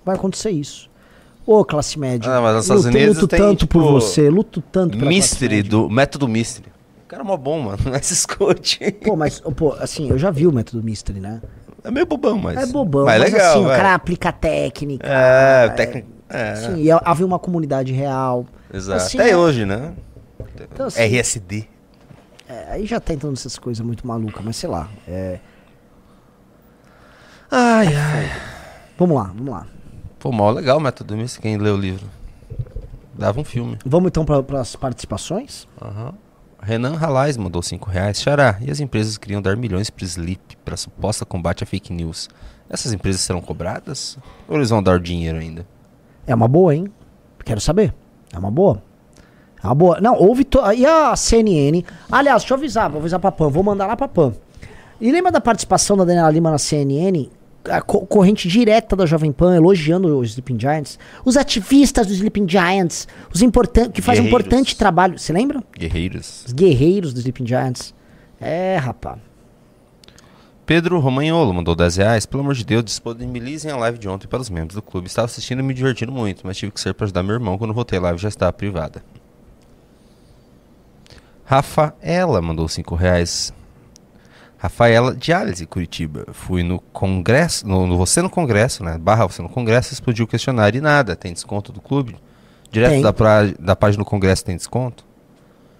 vai acontecer isso. Ô, classe média. Ah, mas nos Estados luto, Unidos luto tem, tanto por tipo, você, luto tanto pela Mystery, do método Mystery. O cara é mó bom, mano. Não é se escute. Pô, mas, pô, assim, eu já vi o método Mystery, né? É meio bobão, mas. É bobão, mas, mas, legal, assim, o vai. cara aplica técnica. É, técnica. É. Sim, e havia uma comunidade real. Exato. Assim, Até é- hoje, né? Então, assim, RSD. É, aí já tá entrando essas coisas muito malucas, mas sei lá. É... Ai, ai. Vamos lá, vamos lá. Pô, mó legal o método Mystery, quem lê o livro. Dava um filme. Vamos então para as participações? Aham. Renan Ralais mandou 5 reais. Xará, e as empresas queriam dar milhões para Sleep para suposta combate a fake news. Essas empresas serão cobradas? Ou eles vão dar dinheiro ainda? É uma boa, hein? Quero saber. É uma boa. É uma boa. Não, houve. To... E a CNN. Aliás, deixa eu avisar, vou avisar pra PAN, vou mandar lá pra PAN. E lembra da participação da Daniela Lima na CNN? A co- corrente direta da Jovem Pan elogiando os Sleeping Giants. Os ativistas dos Sleeping Giants. Os importan que fazem um importante trabalho. Você lembra? Guerreiros. Os guerreiros dos Sleeping Giants. É, rapaz. Pedro Romagnolo mandou 10 reais. Pelo amor de Deus, disponibilizem a live de ontem para os membros do clube. Estava assistindo e me divertindo muito, mas tive que ser para ajudar meu irmão quando voltei a live já estava privada. Rafaela mandou 5 reais. Rafaela Diálise, Curitiba. Fui no congresso, no, no Você no Congresso, né? Barra Você no Congresso, explodiu o questionário e nada. Tem desconto do clube? Direto Tem. da, pra, da página do Congresso tem desconto?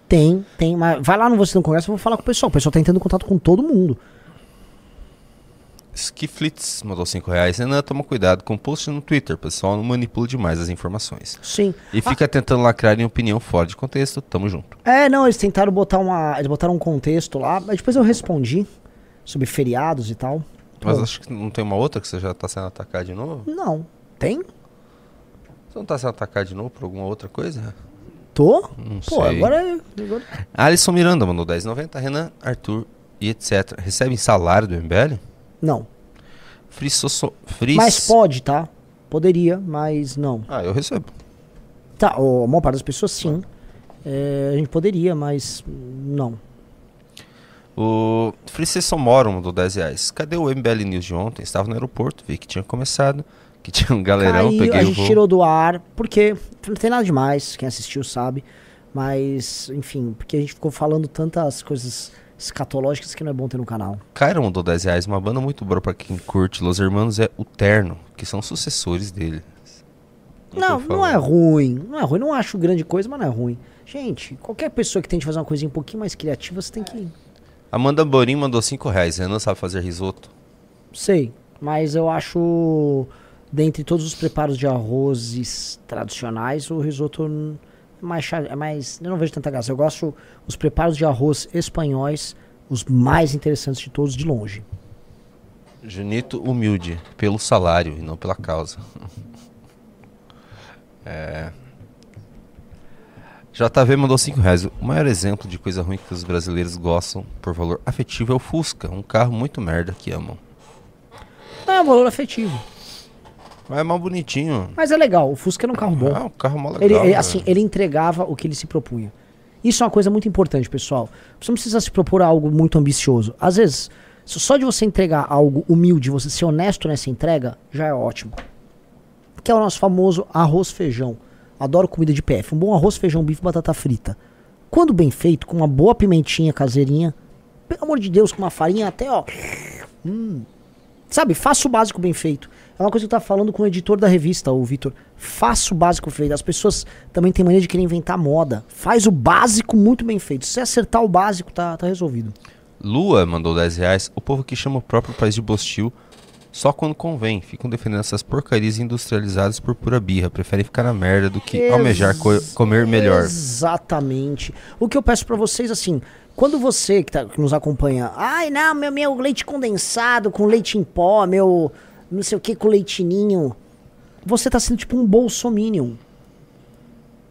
Tem, tem, mas vai lá no Você no Congresso, eu vou falar com o pessoal. O pessoal tá entrando em contato com todo mundo. Skiflitz mandou 5 reais. Renan, toma cuidado com post no Twitter. Pessoal não manipula demais as informações. Sim. E fica tentando lacrar em opinião fora de contexto. Tamo junto. É, não, eles tentaram botar uma. Eles botaram um contexto lá, mas depois eu respondi sobre feriados e tal. Mas Pô, acho que não tem uma outra que você já tá sendo atacado de novo? Não. Tem? Você não tá sendo atacado de novo por alguma outra coisa? Tô? Não Pô, sei. agora é. Agora... Alisson Miranda mandou 10,90. Renan, Arthur e etc. Recebem salário do MBL? Não. Fris... Mas pode, tá? Poderia, mas não. Ah, eu recebo. Tá, o- a maior parte das pessoas sim. É, a gente poderia, mas não. O Friceson Moro mandou 10 reais. Cadê o MBL News de ontem? Estava no aeroporto, vi que tinha começado, que tinha um galerão, Caiu, peguei a gente tirou do ar, porque não tem nada demais, quem assistiu sabe. Mas, enfim, porque a gente ficou falando tantas coisas escatológicas que não é bom ter no canal. Cairo mandou 10 reais. Uma banda muito boa pra quem curte. Los Hermanos é o Terno, que são sucessores dele. Não, não é ruim. Não é ruim. Não acho grande coisa, mas não é ruim. Gente, qualquer pessoa que tente fazer uma coisinha um pouquinho mais criativa, você tem que. Amanda Borim mandou 5 reais. Renan sabe fazer risoto. Sei. Mas eu acho. Dentre todos os preparos de arrozes tradicionais, o risoto mais, é mais. Eu não vejo tanta graça. Eu gosto os preparos de arroz espanhóis, os mais interessantes de todos, de longe. Junito humilde, pelo salário e não pela causa. [laughs] é. JV mandou 5 reais. O maior exemplo de coisa ruim que os brasileiros gostam por valor afetivo é o Fusca, um carro muito merda que amam. Não é um valor afetivo. Mas é mal bonitinho. Mas é legal. O Fusca era um carro bom. É um carro mó legal. Ele, ele, velho. assim, ele entregava o que ele se propunha. Isso é uma coisa muito importante, pessoal. Você não precisa se propor a algo muito ambicioso. Às vezes, só de você entregar algo humilde, você ser honesto nessa entrega, já é ótimo. Que é o nosso famoso arroz feijão. Adoro comida de PF. Um bom arroz, feijão, bife e batata frita. Quando bem feito, com uma boa pimentinha caseirinha, pelo amor de Deus, com uma farinha até, ó. Hum. Sabe, faça o básico bem feito. É uma coisa que eu tava falando com o editor da revista, o Vitor. Faça o básico feito. As pessoas também têm mania de querer inventar moda. Faz o básico muito bem feito. Se você acertar o básico, tá, tá resolvido. Lua mandou 10 reais. O povo que chama o próprio país de Bostil só quando convém. Ficam defendendo essas porcarias industrializadas por pura birra. Preferem ficar na merda do que Ex- almejar co- comer melhor. Exatamente. O que eu peço pra vocês, assim, quando você que, tá- que nos acompanha, ai não, meu, meu leite condensado com leite em pó, meu não sei o que com leitinho, você tá sendo tipo um bolsominion.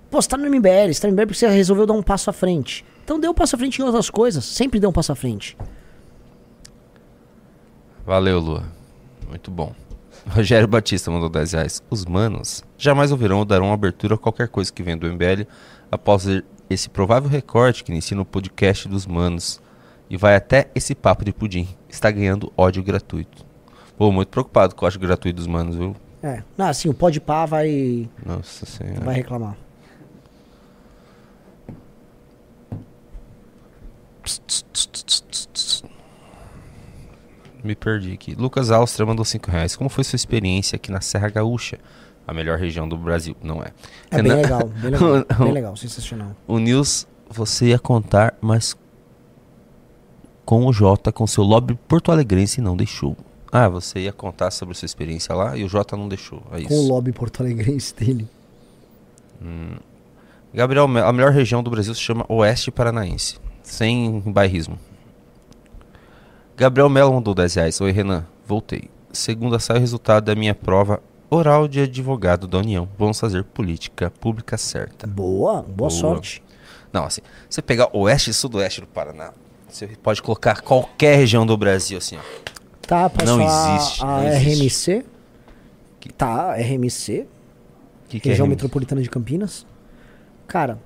Pô, você tá no MBL, você tá no MBL porque você resolveu dar um passo à frente. Então dê um passo à frente em outras coisas, sempre dê um passo à frente. Valeu, Lua. Muito bom. [laughs] Rogério Batista mandou 10 reais. Os manos jamais ouvirão ou darão abertura a qualquer coisa que venha do MBL após esse provável recorte que inicia no podcast dos manos. E vai até esse papo de pudim. Está ganhando ódio gratuito. Pô, muito preocupado com o ódio gratuito dos manos, viu? É, não, assim, o pode pá vai, Nossa senhora. vai reclamar. Me perdi aqui. Lucas Alstra mandou 5 reais. Como foi sua experiência aqui na Serra Gaúcha? A melhor região do Brasil. Não é. É bem legal, bem legal, [laughs] bem legal, sensacional. O Nils, você ia contar, mas com o Jota, com seu lobby porto-alegrense, não deixou. Ah, você ia contar sobre sua experiência lá e o Jota não deixou. É Com o lobby porto-alegrense dele. Hum. Gabriel, a melhor região do Brasil se chama Oeste Paranaense. Sem bairrismo. Gabriel Melo mandou 10 reais. Oi, Renan. Voltei. Segunda sai o resultado da minha prova oral de advogado da União. Vamos fazer política pública certa. Boa, boa, sorte. Não, assim, você pegar oeste e sudoeste do Paraná, você pode colocar qualquer região do Brasil, assim, ó. Tá, posso Não falar existe, a não existe. RMC? Tá, RMC. Que que é região RMC? Metropolitana de Campinas. Cara,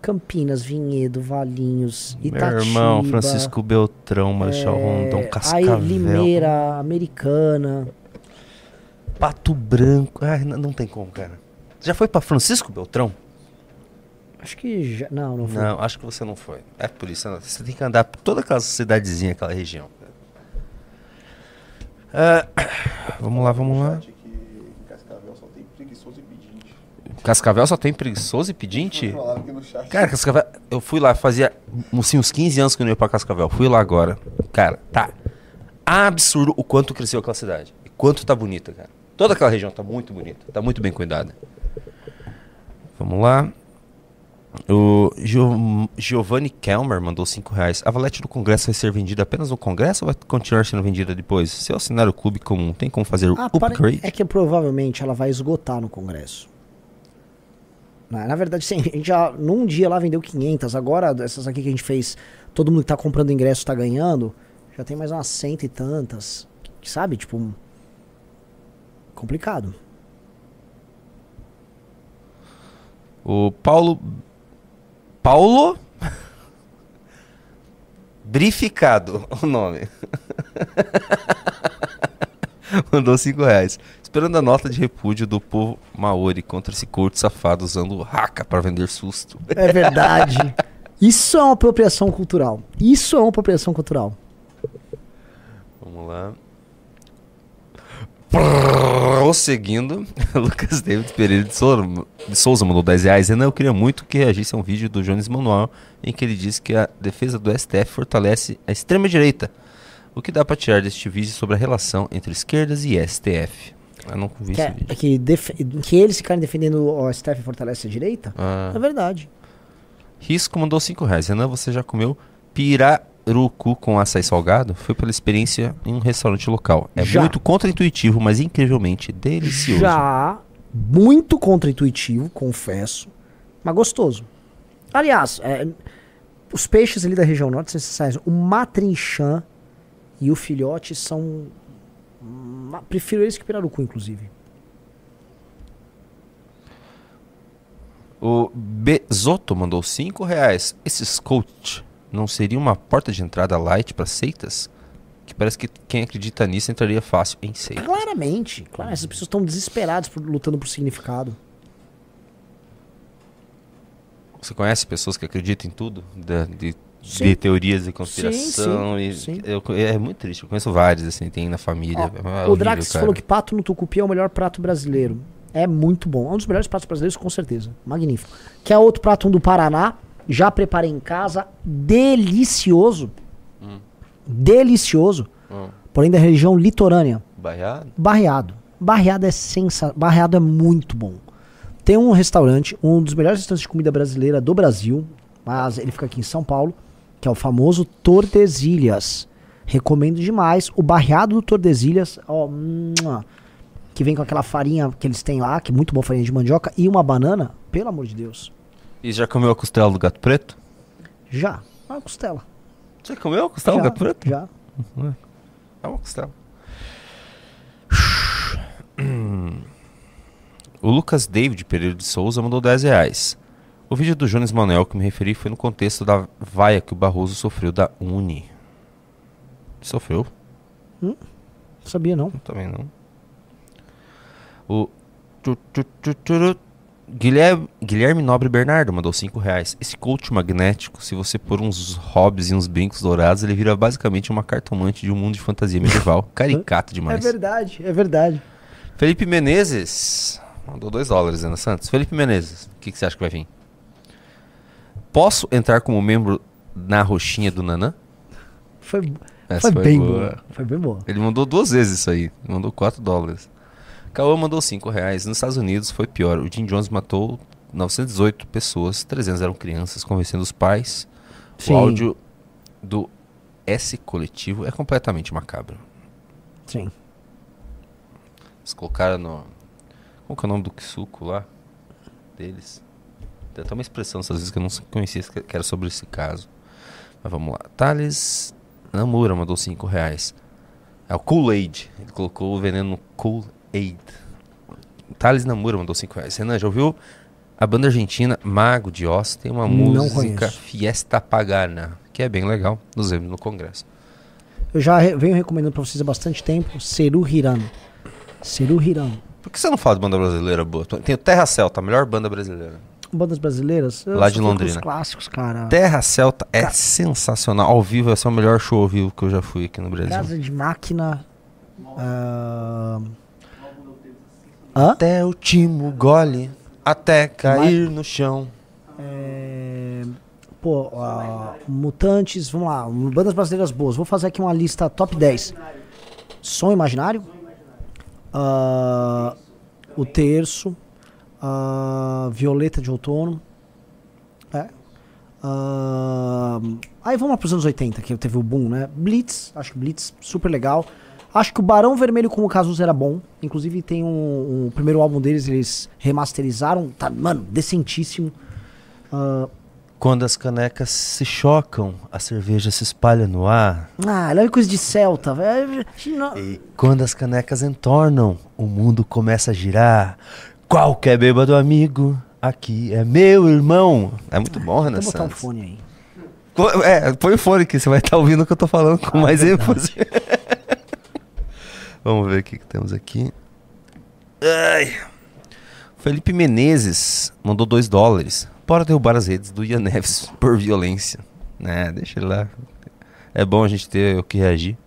Campinas, Vinhedo, Valinhos, Meu Itatiba. irmão, Francisco Beltrão, Marechal Rondon, é, Cascavel. Aí, Limeira, Americana. Pato Branco. Ai, n- não tem como, cara. Já foi pra Francisco Beltrão? Acho que já. Não, não foi. Não, acho que você não foi. É por isso. Você tem que andar por toda aquela cidadezinha, aquela região. Ah, [coughs] vamos lá, vamos lá. Cascavel só tem preguiçoso e pedinte. Cara, Cascavel, eu fui lá, fazia assim, uns 15 anos que eu não ia pra Cascavel. Fui lá agora. Cara, tá absurdo o quanto cresceu aquela cidade. E quanto tá bonita, cara. Toda aquela região tá muito bonita. Tá muito bem cuidada. Vamos lá. O Gio- Giovanni Kelmer mandou 5 reais. A valete do Congresso vai ser vendida apenas no Congresso ou vai continuar sendo vendida depois? Se eu assinar o clube comum, tem como fazer o Ah, upgrade? é que provavelmente ela vai esgotar no Congresso. Na, na verdade, sim, a gente já num dia lá vendeu 500. Agora, essas aqui que a gente fez, todo mundo que tá comprando ingresso tá ganhando. Já tem mais umas cento e tantas. Que, sabe? Tipo. Complicado. O Paulo. Paulo. Brificado, [laughs] o nome. [laughs] Mandou 5 reais. Esperando a nota de repúdio do povo Maori contra esse corte safado usando o haka para vender susto. É verdade. Isso é uma apropriação cultural. Isso é uma apropriação cultural. Vamos lá. Prosseguindo, [laughs] Lucas David Pereira de Souza, mandou 10 reais. Renan, eu queria muito que reagisse a um vídeo do Jones Manuel em que ele diz que a defesa do STF fortalece a extrema-direita. O que dá para tirar deste vídeo sobre a relação entre esquerdas e STF? Eu não vi Que, esse é- vídeo. que, def- que eles ficarem defendendo o STF fortalece a direita? Ah. É verdade. Risco mandou 5 reais. Renan, você já comeu pirarucu com açaí salgado? Foi pela experiência em um restaurante local. É Já. muito contraintuitivo, mas incrivelmente delicioso. Já muito contraintuitivo, confesso, mas gostoso. Aliás, é, os peixes ali da região norte são essenciais. O matrinchã e o filhote são. Prefiro eles que pirarucu, inclusive. O Bezoto mandou 5 reais. Esses coach não seria uma porta de entrada light para seitas? Que parece que quem acredita nisso entraria fácil em seitas. Claramente, claro, essas pessoas estão desesperadas por, lutando por significado. Você conhece pessoas que acreditam em tudo? De, Sim. de teorias de conspiração? sim, e sim. eu é muito triste. Eu conheço vários, assim, tem na família. É o horrível, Drax cara. falou que pato no tucupi é o melhor prato brasileiro. É muito bom. É um dos melhores pratos brasileiros, com certeza. Magnífico. Quer outro prato um do Paraná? Já preparei em casa. Delicioso. Delicioso. Hum. Porém, da região litorânea. Barreado? Barreado. Barreado é sensa... Barreado é muito bom. Tem um restaurante, um dos melhores restaurantes de comida brasileira do Brasil, mas ele fica aqui em São Paulo, que é o famoso Tordesilhas. Recomendo demais. O barreado do Tordesilhas, ó, que vem com aquela farinha que eles têm lá, que é muito boa farinha de mandioca, e uma banana, pelo amor de Deus. E já comeu a costela do gato preto? Já. Uma costela. Você comeu a costela Já, do gato preto? Já. É uma costela. [clears throat] O Lucas David Pereira de Souza mandou 10 reais. O vídeo do Jones Manuel que me referi foi no contexto da vaia que o Barroso sofreu da Uni. Sofreu? Hum, sabia não. Também não. O Guilherme, Guilherme Nobre Bernardo mandou 5 reais. Esse coach magnético, se você pôr uns hobbies e uns brincos dourados, ele vira basicamente uma cartomante de um mundo de fantasia medieval. [laughs] Caricato demais. É verdade, é verdade. Felipe Menezes mandou 2 dólares, Ana Santos. Felipe Menezes, o que, que você acha que vai vir? Posso entrar como membro na roxinha do Nanã? Foi, foi, foi bem boa. boa. Foi bem boa. Ele mandou duas vezes isso aí. Ele mandou 4 dólares. Cauã mandou 5 reais. Nos Estados Unidos foi pior. O Jim Jones matou 918 pessoas. 300 eram crianças, convencendo os pais. Sim. O áudio do S coletivo é completamente macabro. Sim. Eles colocaram no. Qual que é o nome do suco lá? Deles. Tem até uma expressão, às vezes, que eu não conhecia que que era sobre esse caso. Mas vamos lá. Thales Namura mandou 5 reais. É o Kool-Aid. Ele colocou o veneno no Kool-Aid. Thales Namura mandou 5 reais. Renan, já ouviu a banda argentina Mago de Oz? Tem uma Não música conheço. Fiesta Pagana, que é bem legal. Nos vemos no congresso. Eu já re- venho recomendando pra vocês há bastante tempo Seru Hirano. Seru Hirano. Por que você não fala de banda brasileira boa? Tem o Terra Celta, a melhor banda brasileira. bandas brasileiras? Eu Lá de Londrina. Os clássicos, cara. Terra Celta é sensacional. Ao vivo, esse é o melhor show ao vivo que eu já fui aqui no Brasil. Casa de máquina. Ah, Até o timo gole, até cair no chão. é, pô, ah, Mutantes, vamos lá. Bandas brasileiras boas. Vou fazer aqui uma lista top 10. Som Imaginário. ah, o Terço. ah, Violeta de Outono. É. Aí vamos lá pros anos 80, que teve o boom, né? Blitz, acho que Blitz, super legal. Acho que o Barão Vermelho com o Cazuza era bom. Inclusive tem um, um- o primeiro álbum deles, eles remasterizaram. Tá, mano, decentíssimo. Ah, Quando as canecas se chocam, a cerveja se espalha no ar. ah, olha coisa de Celta, velho. Não- Quando as canecas entornam, o mundo começa a girar. Qualquer bêbado amigo, aqui é meu irmão. É muito bom, Renan Vou botar um Santos. fone aí. É, põe o fone que você vai estar ouvindo o que eu tô falando com Ah, mais verdade. ênfase. Vamos ver o que, que temos aqui. Ai. Felipe Menezes mandou 2 dólares. Bora derrubar as redes do Ian Neves [laughs] por violência. Né, deixa ele lá. É bom a gente ter o que reagir.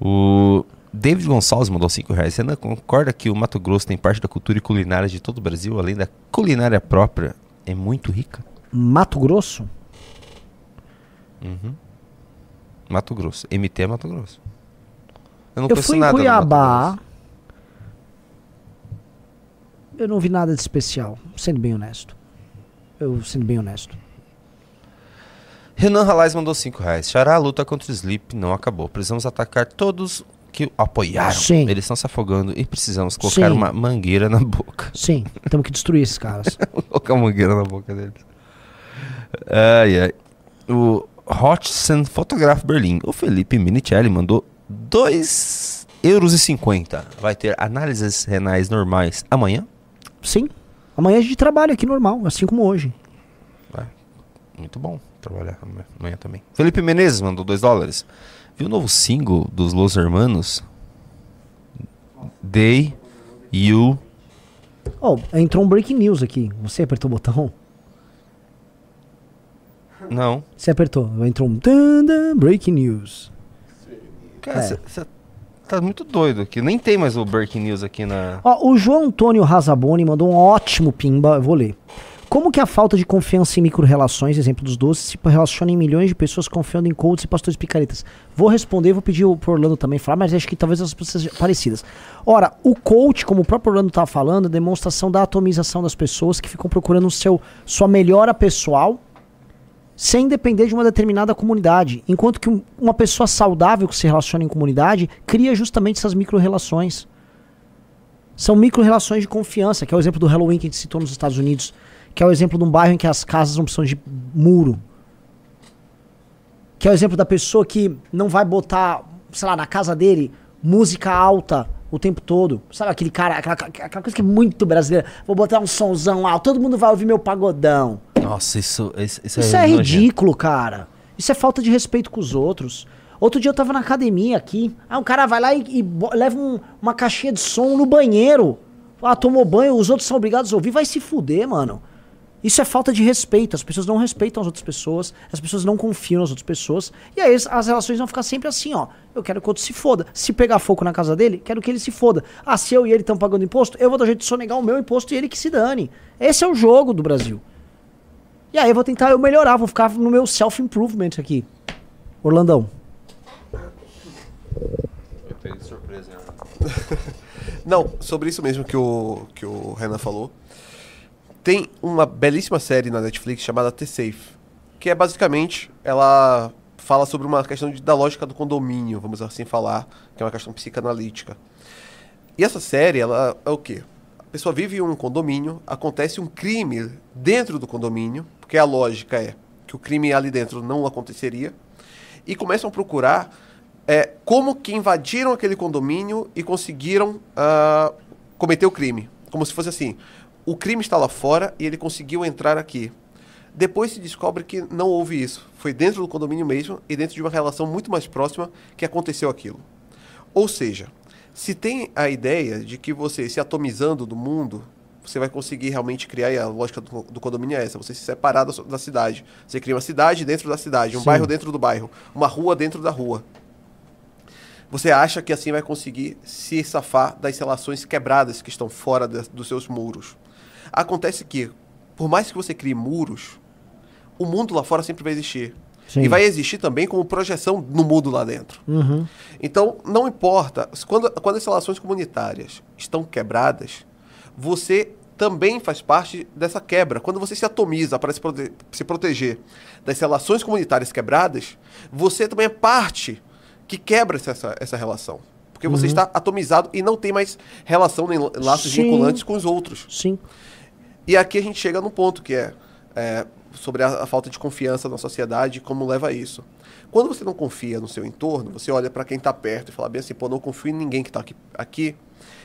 O David Gonçalves mandou 5 reais. Você não concorda que o Mato Grosso tem parte da cultura e culinária de todo o Brasil, além da culinária própria? É muito rica. Mato Grosso? Uhum. Mato Grosso. MT é Mato Grosso. Eu não Eu fui em Cuiabá. Eu não vi nada de especial, sendo bem honesto. Eu sendo bem honesto. Renan Ralais mandou 5 reais. Xará, a luta contra o Sleep não acabou. Precisamos atacar todos que o apoiaram. Sim. Eles estão se afogando e precisamos colocar Sim. uma mangueira na boca. Sim, temos que destruir esses caras. [laughs] colocar uma mangueira na boca deles. Ai, ai. O Hotsen Photograph Berlim. O Felipe Minicelli mandou 2 euros e 50. Vai ter análises renais normais amanhã? Sim. Amanhã a gente trabalha aqui normal, assim como hoje. Muito bom trabalhar ama- amanhã também. Felipe Menezes mandou 2 dólares. Viu o novo single dos Los Hermanos? They, You. Oh, entrou um breaking news aqui. Você apertou o botão? Não. Você apertou. Entrou um breaking news. Cara, É. você tá muito doido aqui. Nem tem mais o Breaking News aqui na. Ó, o João Antônio Razaboni mandou um ótimo pimba, eu vou ler. Como que a falta de confiança em micro-relações, exemplo dos doces, se relaciona em milhões de pessoas confiando em coaches e pastores picaretas? Vou responder, vou pedir pro Orlando também falar, mas acho que talvez as pessoas sejam parecidas. Ora, o coach, como o próprio Orlando tá falando, é demonstração da atomização das pessoas que ficam procurando o seu, sua melhora pessoal sem depender de uma determinada comunidade. Enquanto que um- uma pessoa saudável que se relaciona em comunidade cria justamente essas micro-relações. São micro-relações de confiança, que é o exemplo do Halloween que a gente citou nos Estados Unidos, que é o exemplo de um bairro em que as casas não precisam de muro. Que é o exemplo da pessoa que não vai botar, sei lá, na casa dele, música alta o tempo todo. Sabe aquele cara, aquela, aquela coisa que é muito brasileira. Vou botar um sonzão alto, todo mundo vai ouvir meu pagodão. Nossa, isso, isso, isso, Isso é nojento. ridículo, cara. Isso é falta de respeito com os outros. Outro dia eu tava na academia aqui. Ah, um cara vai lá e, e leva um- uma caixinha de som no banheiro. Ah, tomou banho, os outros são obrigados a ouvir. Vai se fuder, mano. Isso é falta de respeito. As pessoas não respeitam as outras pessoas. As pessoas não confiam nas outras pessoas. E aí as- as relações vão ficar sempre assim, ó. Eu quero que o outro se foda. Se pegar fogo na casa dele, quero que ele se foda. Ah, se eu e ele estão pagando imposto, eu vou dar jeito de sonegar o meu imposto e ele que se dane. Esse é o jogo do Brasil. E aí eu vou tentar eu melhorar, vou ficar no meu self-improvement aqui. Orlandão. Eu peguei de surpresa. [laughs] Não, sobre isso mesmo que o, que o Renan falou. Tem uma belíssima série na Netflix chamada The Safe. Que é basicamente, ela fala sobre uma questão de- da lógica do condomínio, vamos assim falar, que é uma questão psicanalítica. E essa série, ela é o quê? A pessoa vive em um condomínio, acontece um crime dentro do condomínio, porque a lógica é que o crime ali dentro não aconteceria, e começam a procurar é, como que invadiram aquele condomínio e conseguiram ah, cometer o crime. Como se fosse assim, o crime está lá fora e ele conseguiu entrar aqui. Depois se descobre que não houve isso. Foi dentro do condomínio mesmo e dentro de uma relação muito mais próxima que aconteceu aquilo. Ou seja, se tem a ideia de que você se atomizando do mundo, você vai conseguir realmente criar, e a lógica do, do condomínio é essa, você se separar da, da cidade. Você cria uma cidade dentro da cidade, um Sim. bairro dentro do bairro, uma rua dentro da rua. Você acha que assim vai conseguir se safar das relações quebradas que estão fora da- dos seus muros. Acontece que, por mais que você crie muros, o mundo lá fora sempre vai existir. Sim. E vai existir também como projeção no mundo lá dentro. Uhum. Então, não importa. Quando, quando as relações comunitárias estão quebradas, você também faz parte dessa quebra. Quando você se atomiza para se, prote- se proteger das relações comunitárias quebradas, você também é parte que quebra essa, essa relação. Porque você Uhum. está atomizado e não tem mais relação nem la- laços Sim. vinculantes com os outros. Sim. E aqui a gente chega num ponto que é, é, sobre a, a falta de confiança na sociedade e como leva a isso. Quando você não confia no seu entorno, você olha para quem está perto e fala bem assim, pô, não confio em ninguém que está aqui, aqui.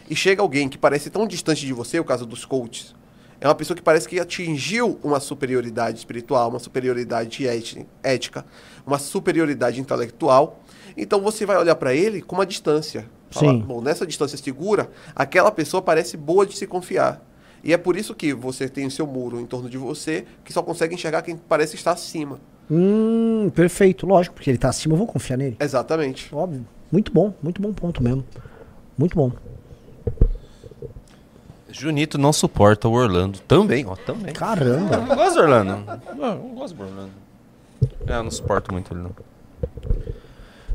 E chega alguém que parece tão distante de você, o caso dos coaches, é uma pessoa que parece que atingiu uma superioridade espiritual, uma superioridade éti- ética, uma superioridade intelectual. Então você vai olhar para ele com uma distância. Falar, Sim. bom, nessa distância segura, aquela pessoa parece boa de se confiar. E é por isso que você tem o seu muro em torno de você, que só consegue enxergar quem parece estar acima. Hum, perfeito, lógico, porque ele tá acima, eu vou confiar nele. Exatamente. Óbvio. Muito bom, muito bom ponto mesmo. Muito bom. Junito não suporta o Orlando. Também, ó, também. Caramba. Eu não gosto do Orlando. Não, eu não gosto do Orlando. É, eu não suporto muito ele, não.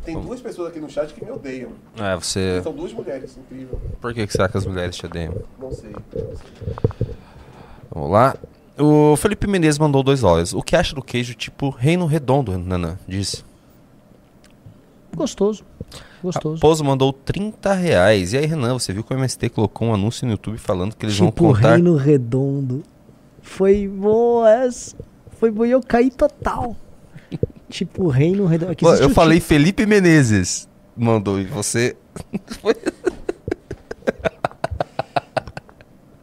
Tem duas pessoas aqui no chat que me odeiam. É, você... São duas mulheres, incrível. Por que, que será que as mulheres te odeiam? Não sei. Vamos lá. O Felipe Menezes mandou dois dólares. O que acha do queijo tipo reino redondo, Nana? Disse. Gostoso. Gostoso. Raposo mandou 30 reais. E aí, Renan, você viu que o MST colocou um anúncio no YouTube falando que eles vão tipo contar... Reino Redondo. Foi boa essa. Foi boa e eu caí total. [laughs] tipo Reino Redondo. Pô, eu falei tipo- Felipe Menezes. Mandou e você... [laughs]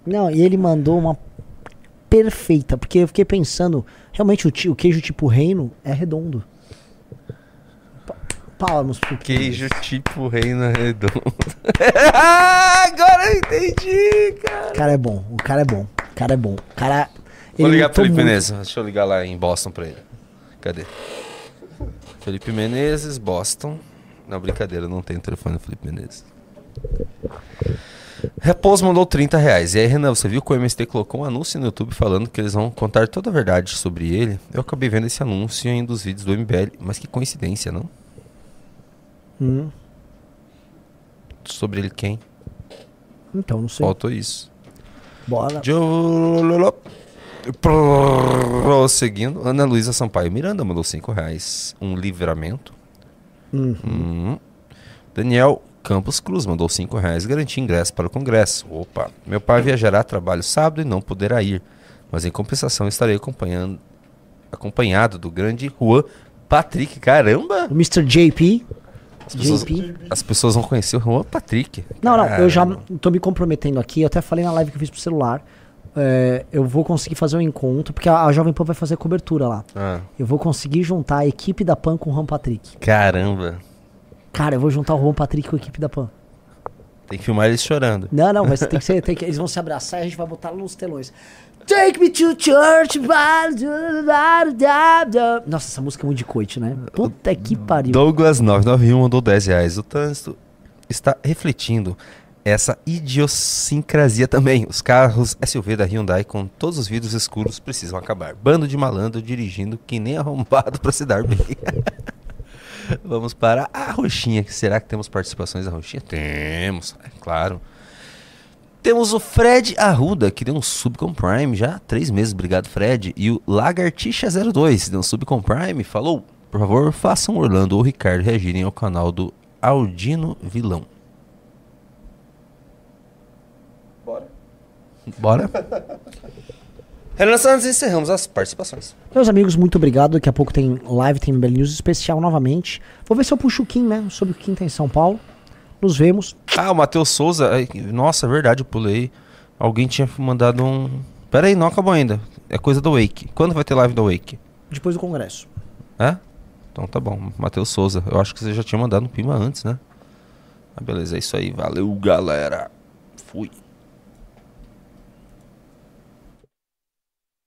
Não, e ele mandou uma perfeita, porque eu fiquei pensando, realmente o, o queijo tipo reino é redondo. Pa- Palmas pro Queijo tipo reino redondo. [laughs] Agora eu entendi, cara. O cara é bom, o cara é bom, o cara é bom. O cara. Vou ligar pro Felipe muito. Menezes. Deixa eu ligar lá em Boston pra ele. Cadê? Felipe Menezes, Boston. Não, brincadeira, não tem telefone do Felipe Menezes. Repouso mandou 30 reais. E aí, Renan, você viu que o MST colocou um anúncio no YouTube falando que eles vão contar toda a verdade sobre ele? Eu acabei vendo esse anúncio em um dos vídeos do MBL. Mas que coincidência, não? Hum, Sobre ele quem? então, não sei. Faltou isso. Bora. Prosseguindo, Ana Luísa Sampaio Miranda mandou 5 reais. Um livramento. Uhum. Hum. Daniel Campos Cruz mandou 5 reais. Garantia ingresso para o congresso. Opa. Meu pai viajará a trabalho sábado e não poderá ir. Mas em compensação estarei acompanhando, acompanhado do grande Juan Patrick. Caramba! O Mr. JP. As pessoas, JP. as pessoas vão conhecer o Juan Patrick. Não, não, eu já tô me comprometendo aqui, eu até falei na live que eu fiz pro celular. é, eu vou conseguir fazer um encontro, porque a, a Jovem Pan vai fazer cobertura lá. Ah, Eu vou conseguir juntar a equipe da Pan com o Juan Patrick. caramba. Cara, eu vou juntar o Juan Patrick com a equipe da Pan. Tem que filmar eles chorando. Não, não, mas tem que ser. tem que- eles vão se abraçar e a gente vai botar nos telões. Take me to church. Nossa, essa música é muito de coite, né? Puta que pariu. Douglas 991 mandou 10 reais. O trânsito está refletindo essa idiosincrasia também. Os carros SUV da Hyundai com todos os vidros escuros precisam acabar. Bando de malandro dirigindo que nem arrombado para se dar bem. [laughs] Vamos para a Roxinha. Será que temos participações da Roxinha? Temos, é claro. Temos o Fred Arruda, que deu um sub com Prime já há três meses. Obrigado, Fred. E o Lagartixa02 deu um sub com Prime. Falou, por favor, façam Orlando ou Ricardo reagirem ao canal do Aldino Vilão. Bora. Bora? [laughs] Renan Santos, encerramos as participações. Meus amigos, muito obrigado. Daqui a pouco tem live, tem MBL News especial novamente. Vou ver se eu puxo o Kim, né? Sobre o Kim tá em São Paulo. Nos vemos. Ah, o Matheus Souza. Nossa, é verdade, eu pulei. Alguém tinha mandado um. Pera aí, não acabou ainda. É coisa do Wake. Quando vai ter live do Wake? Depois do congresso. É? Então tá bom. Matheus Souza. Eu acho que você já tinha mandado um Pima antes, né? Ah, beleza, é isso aí. Valeu, galera. Fui.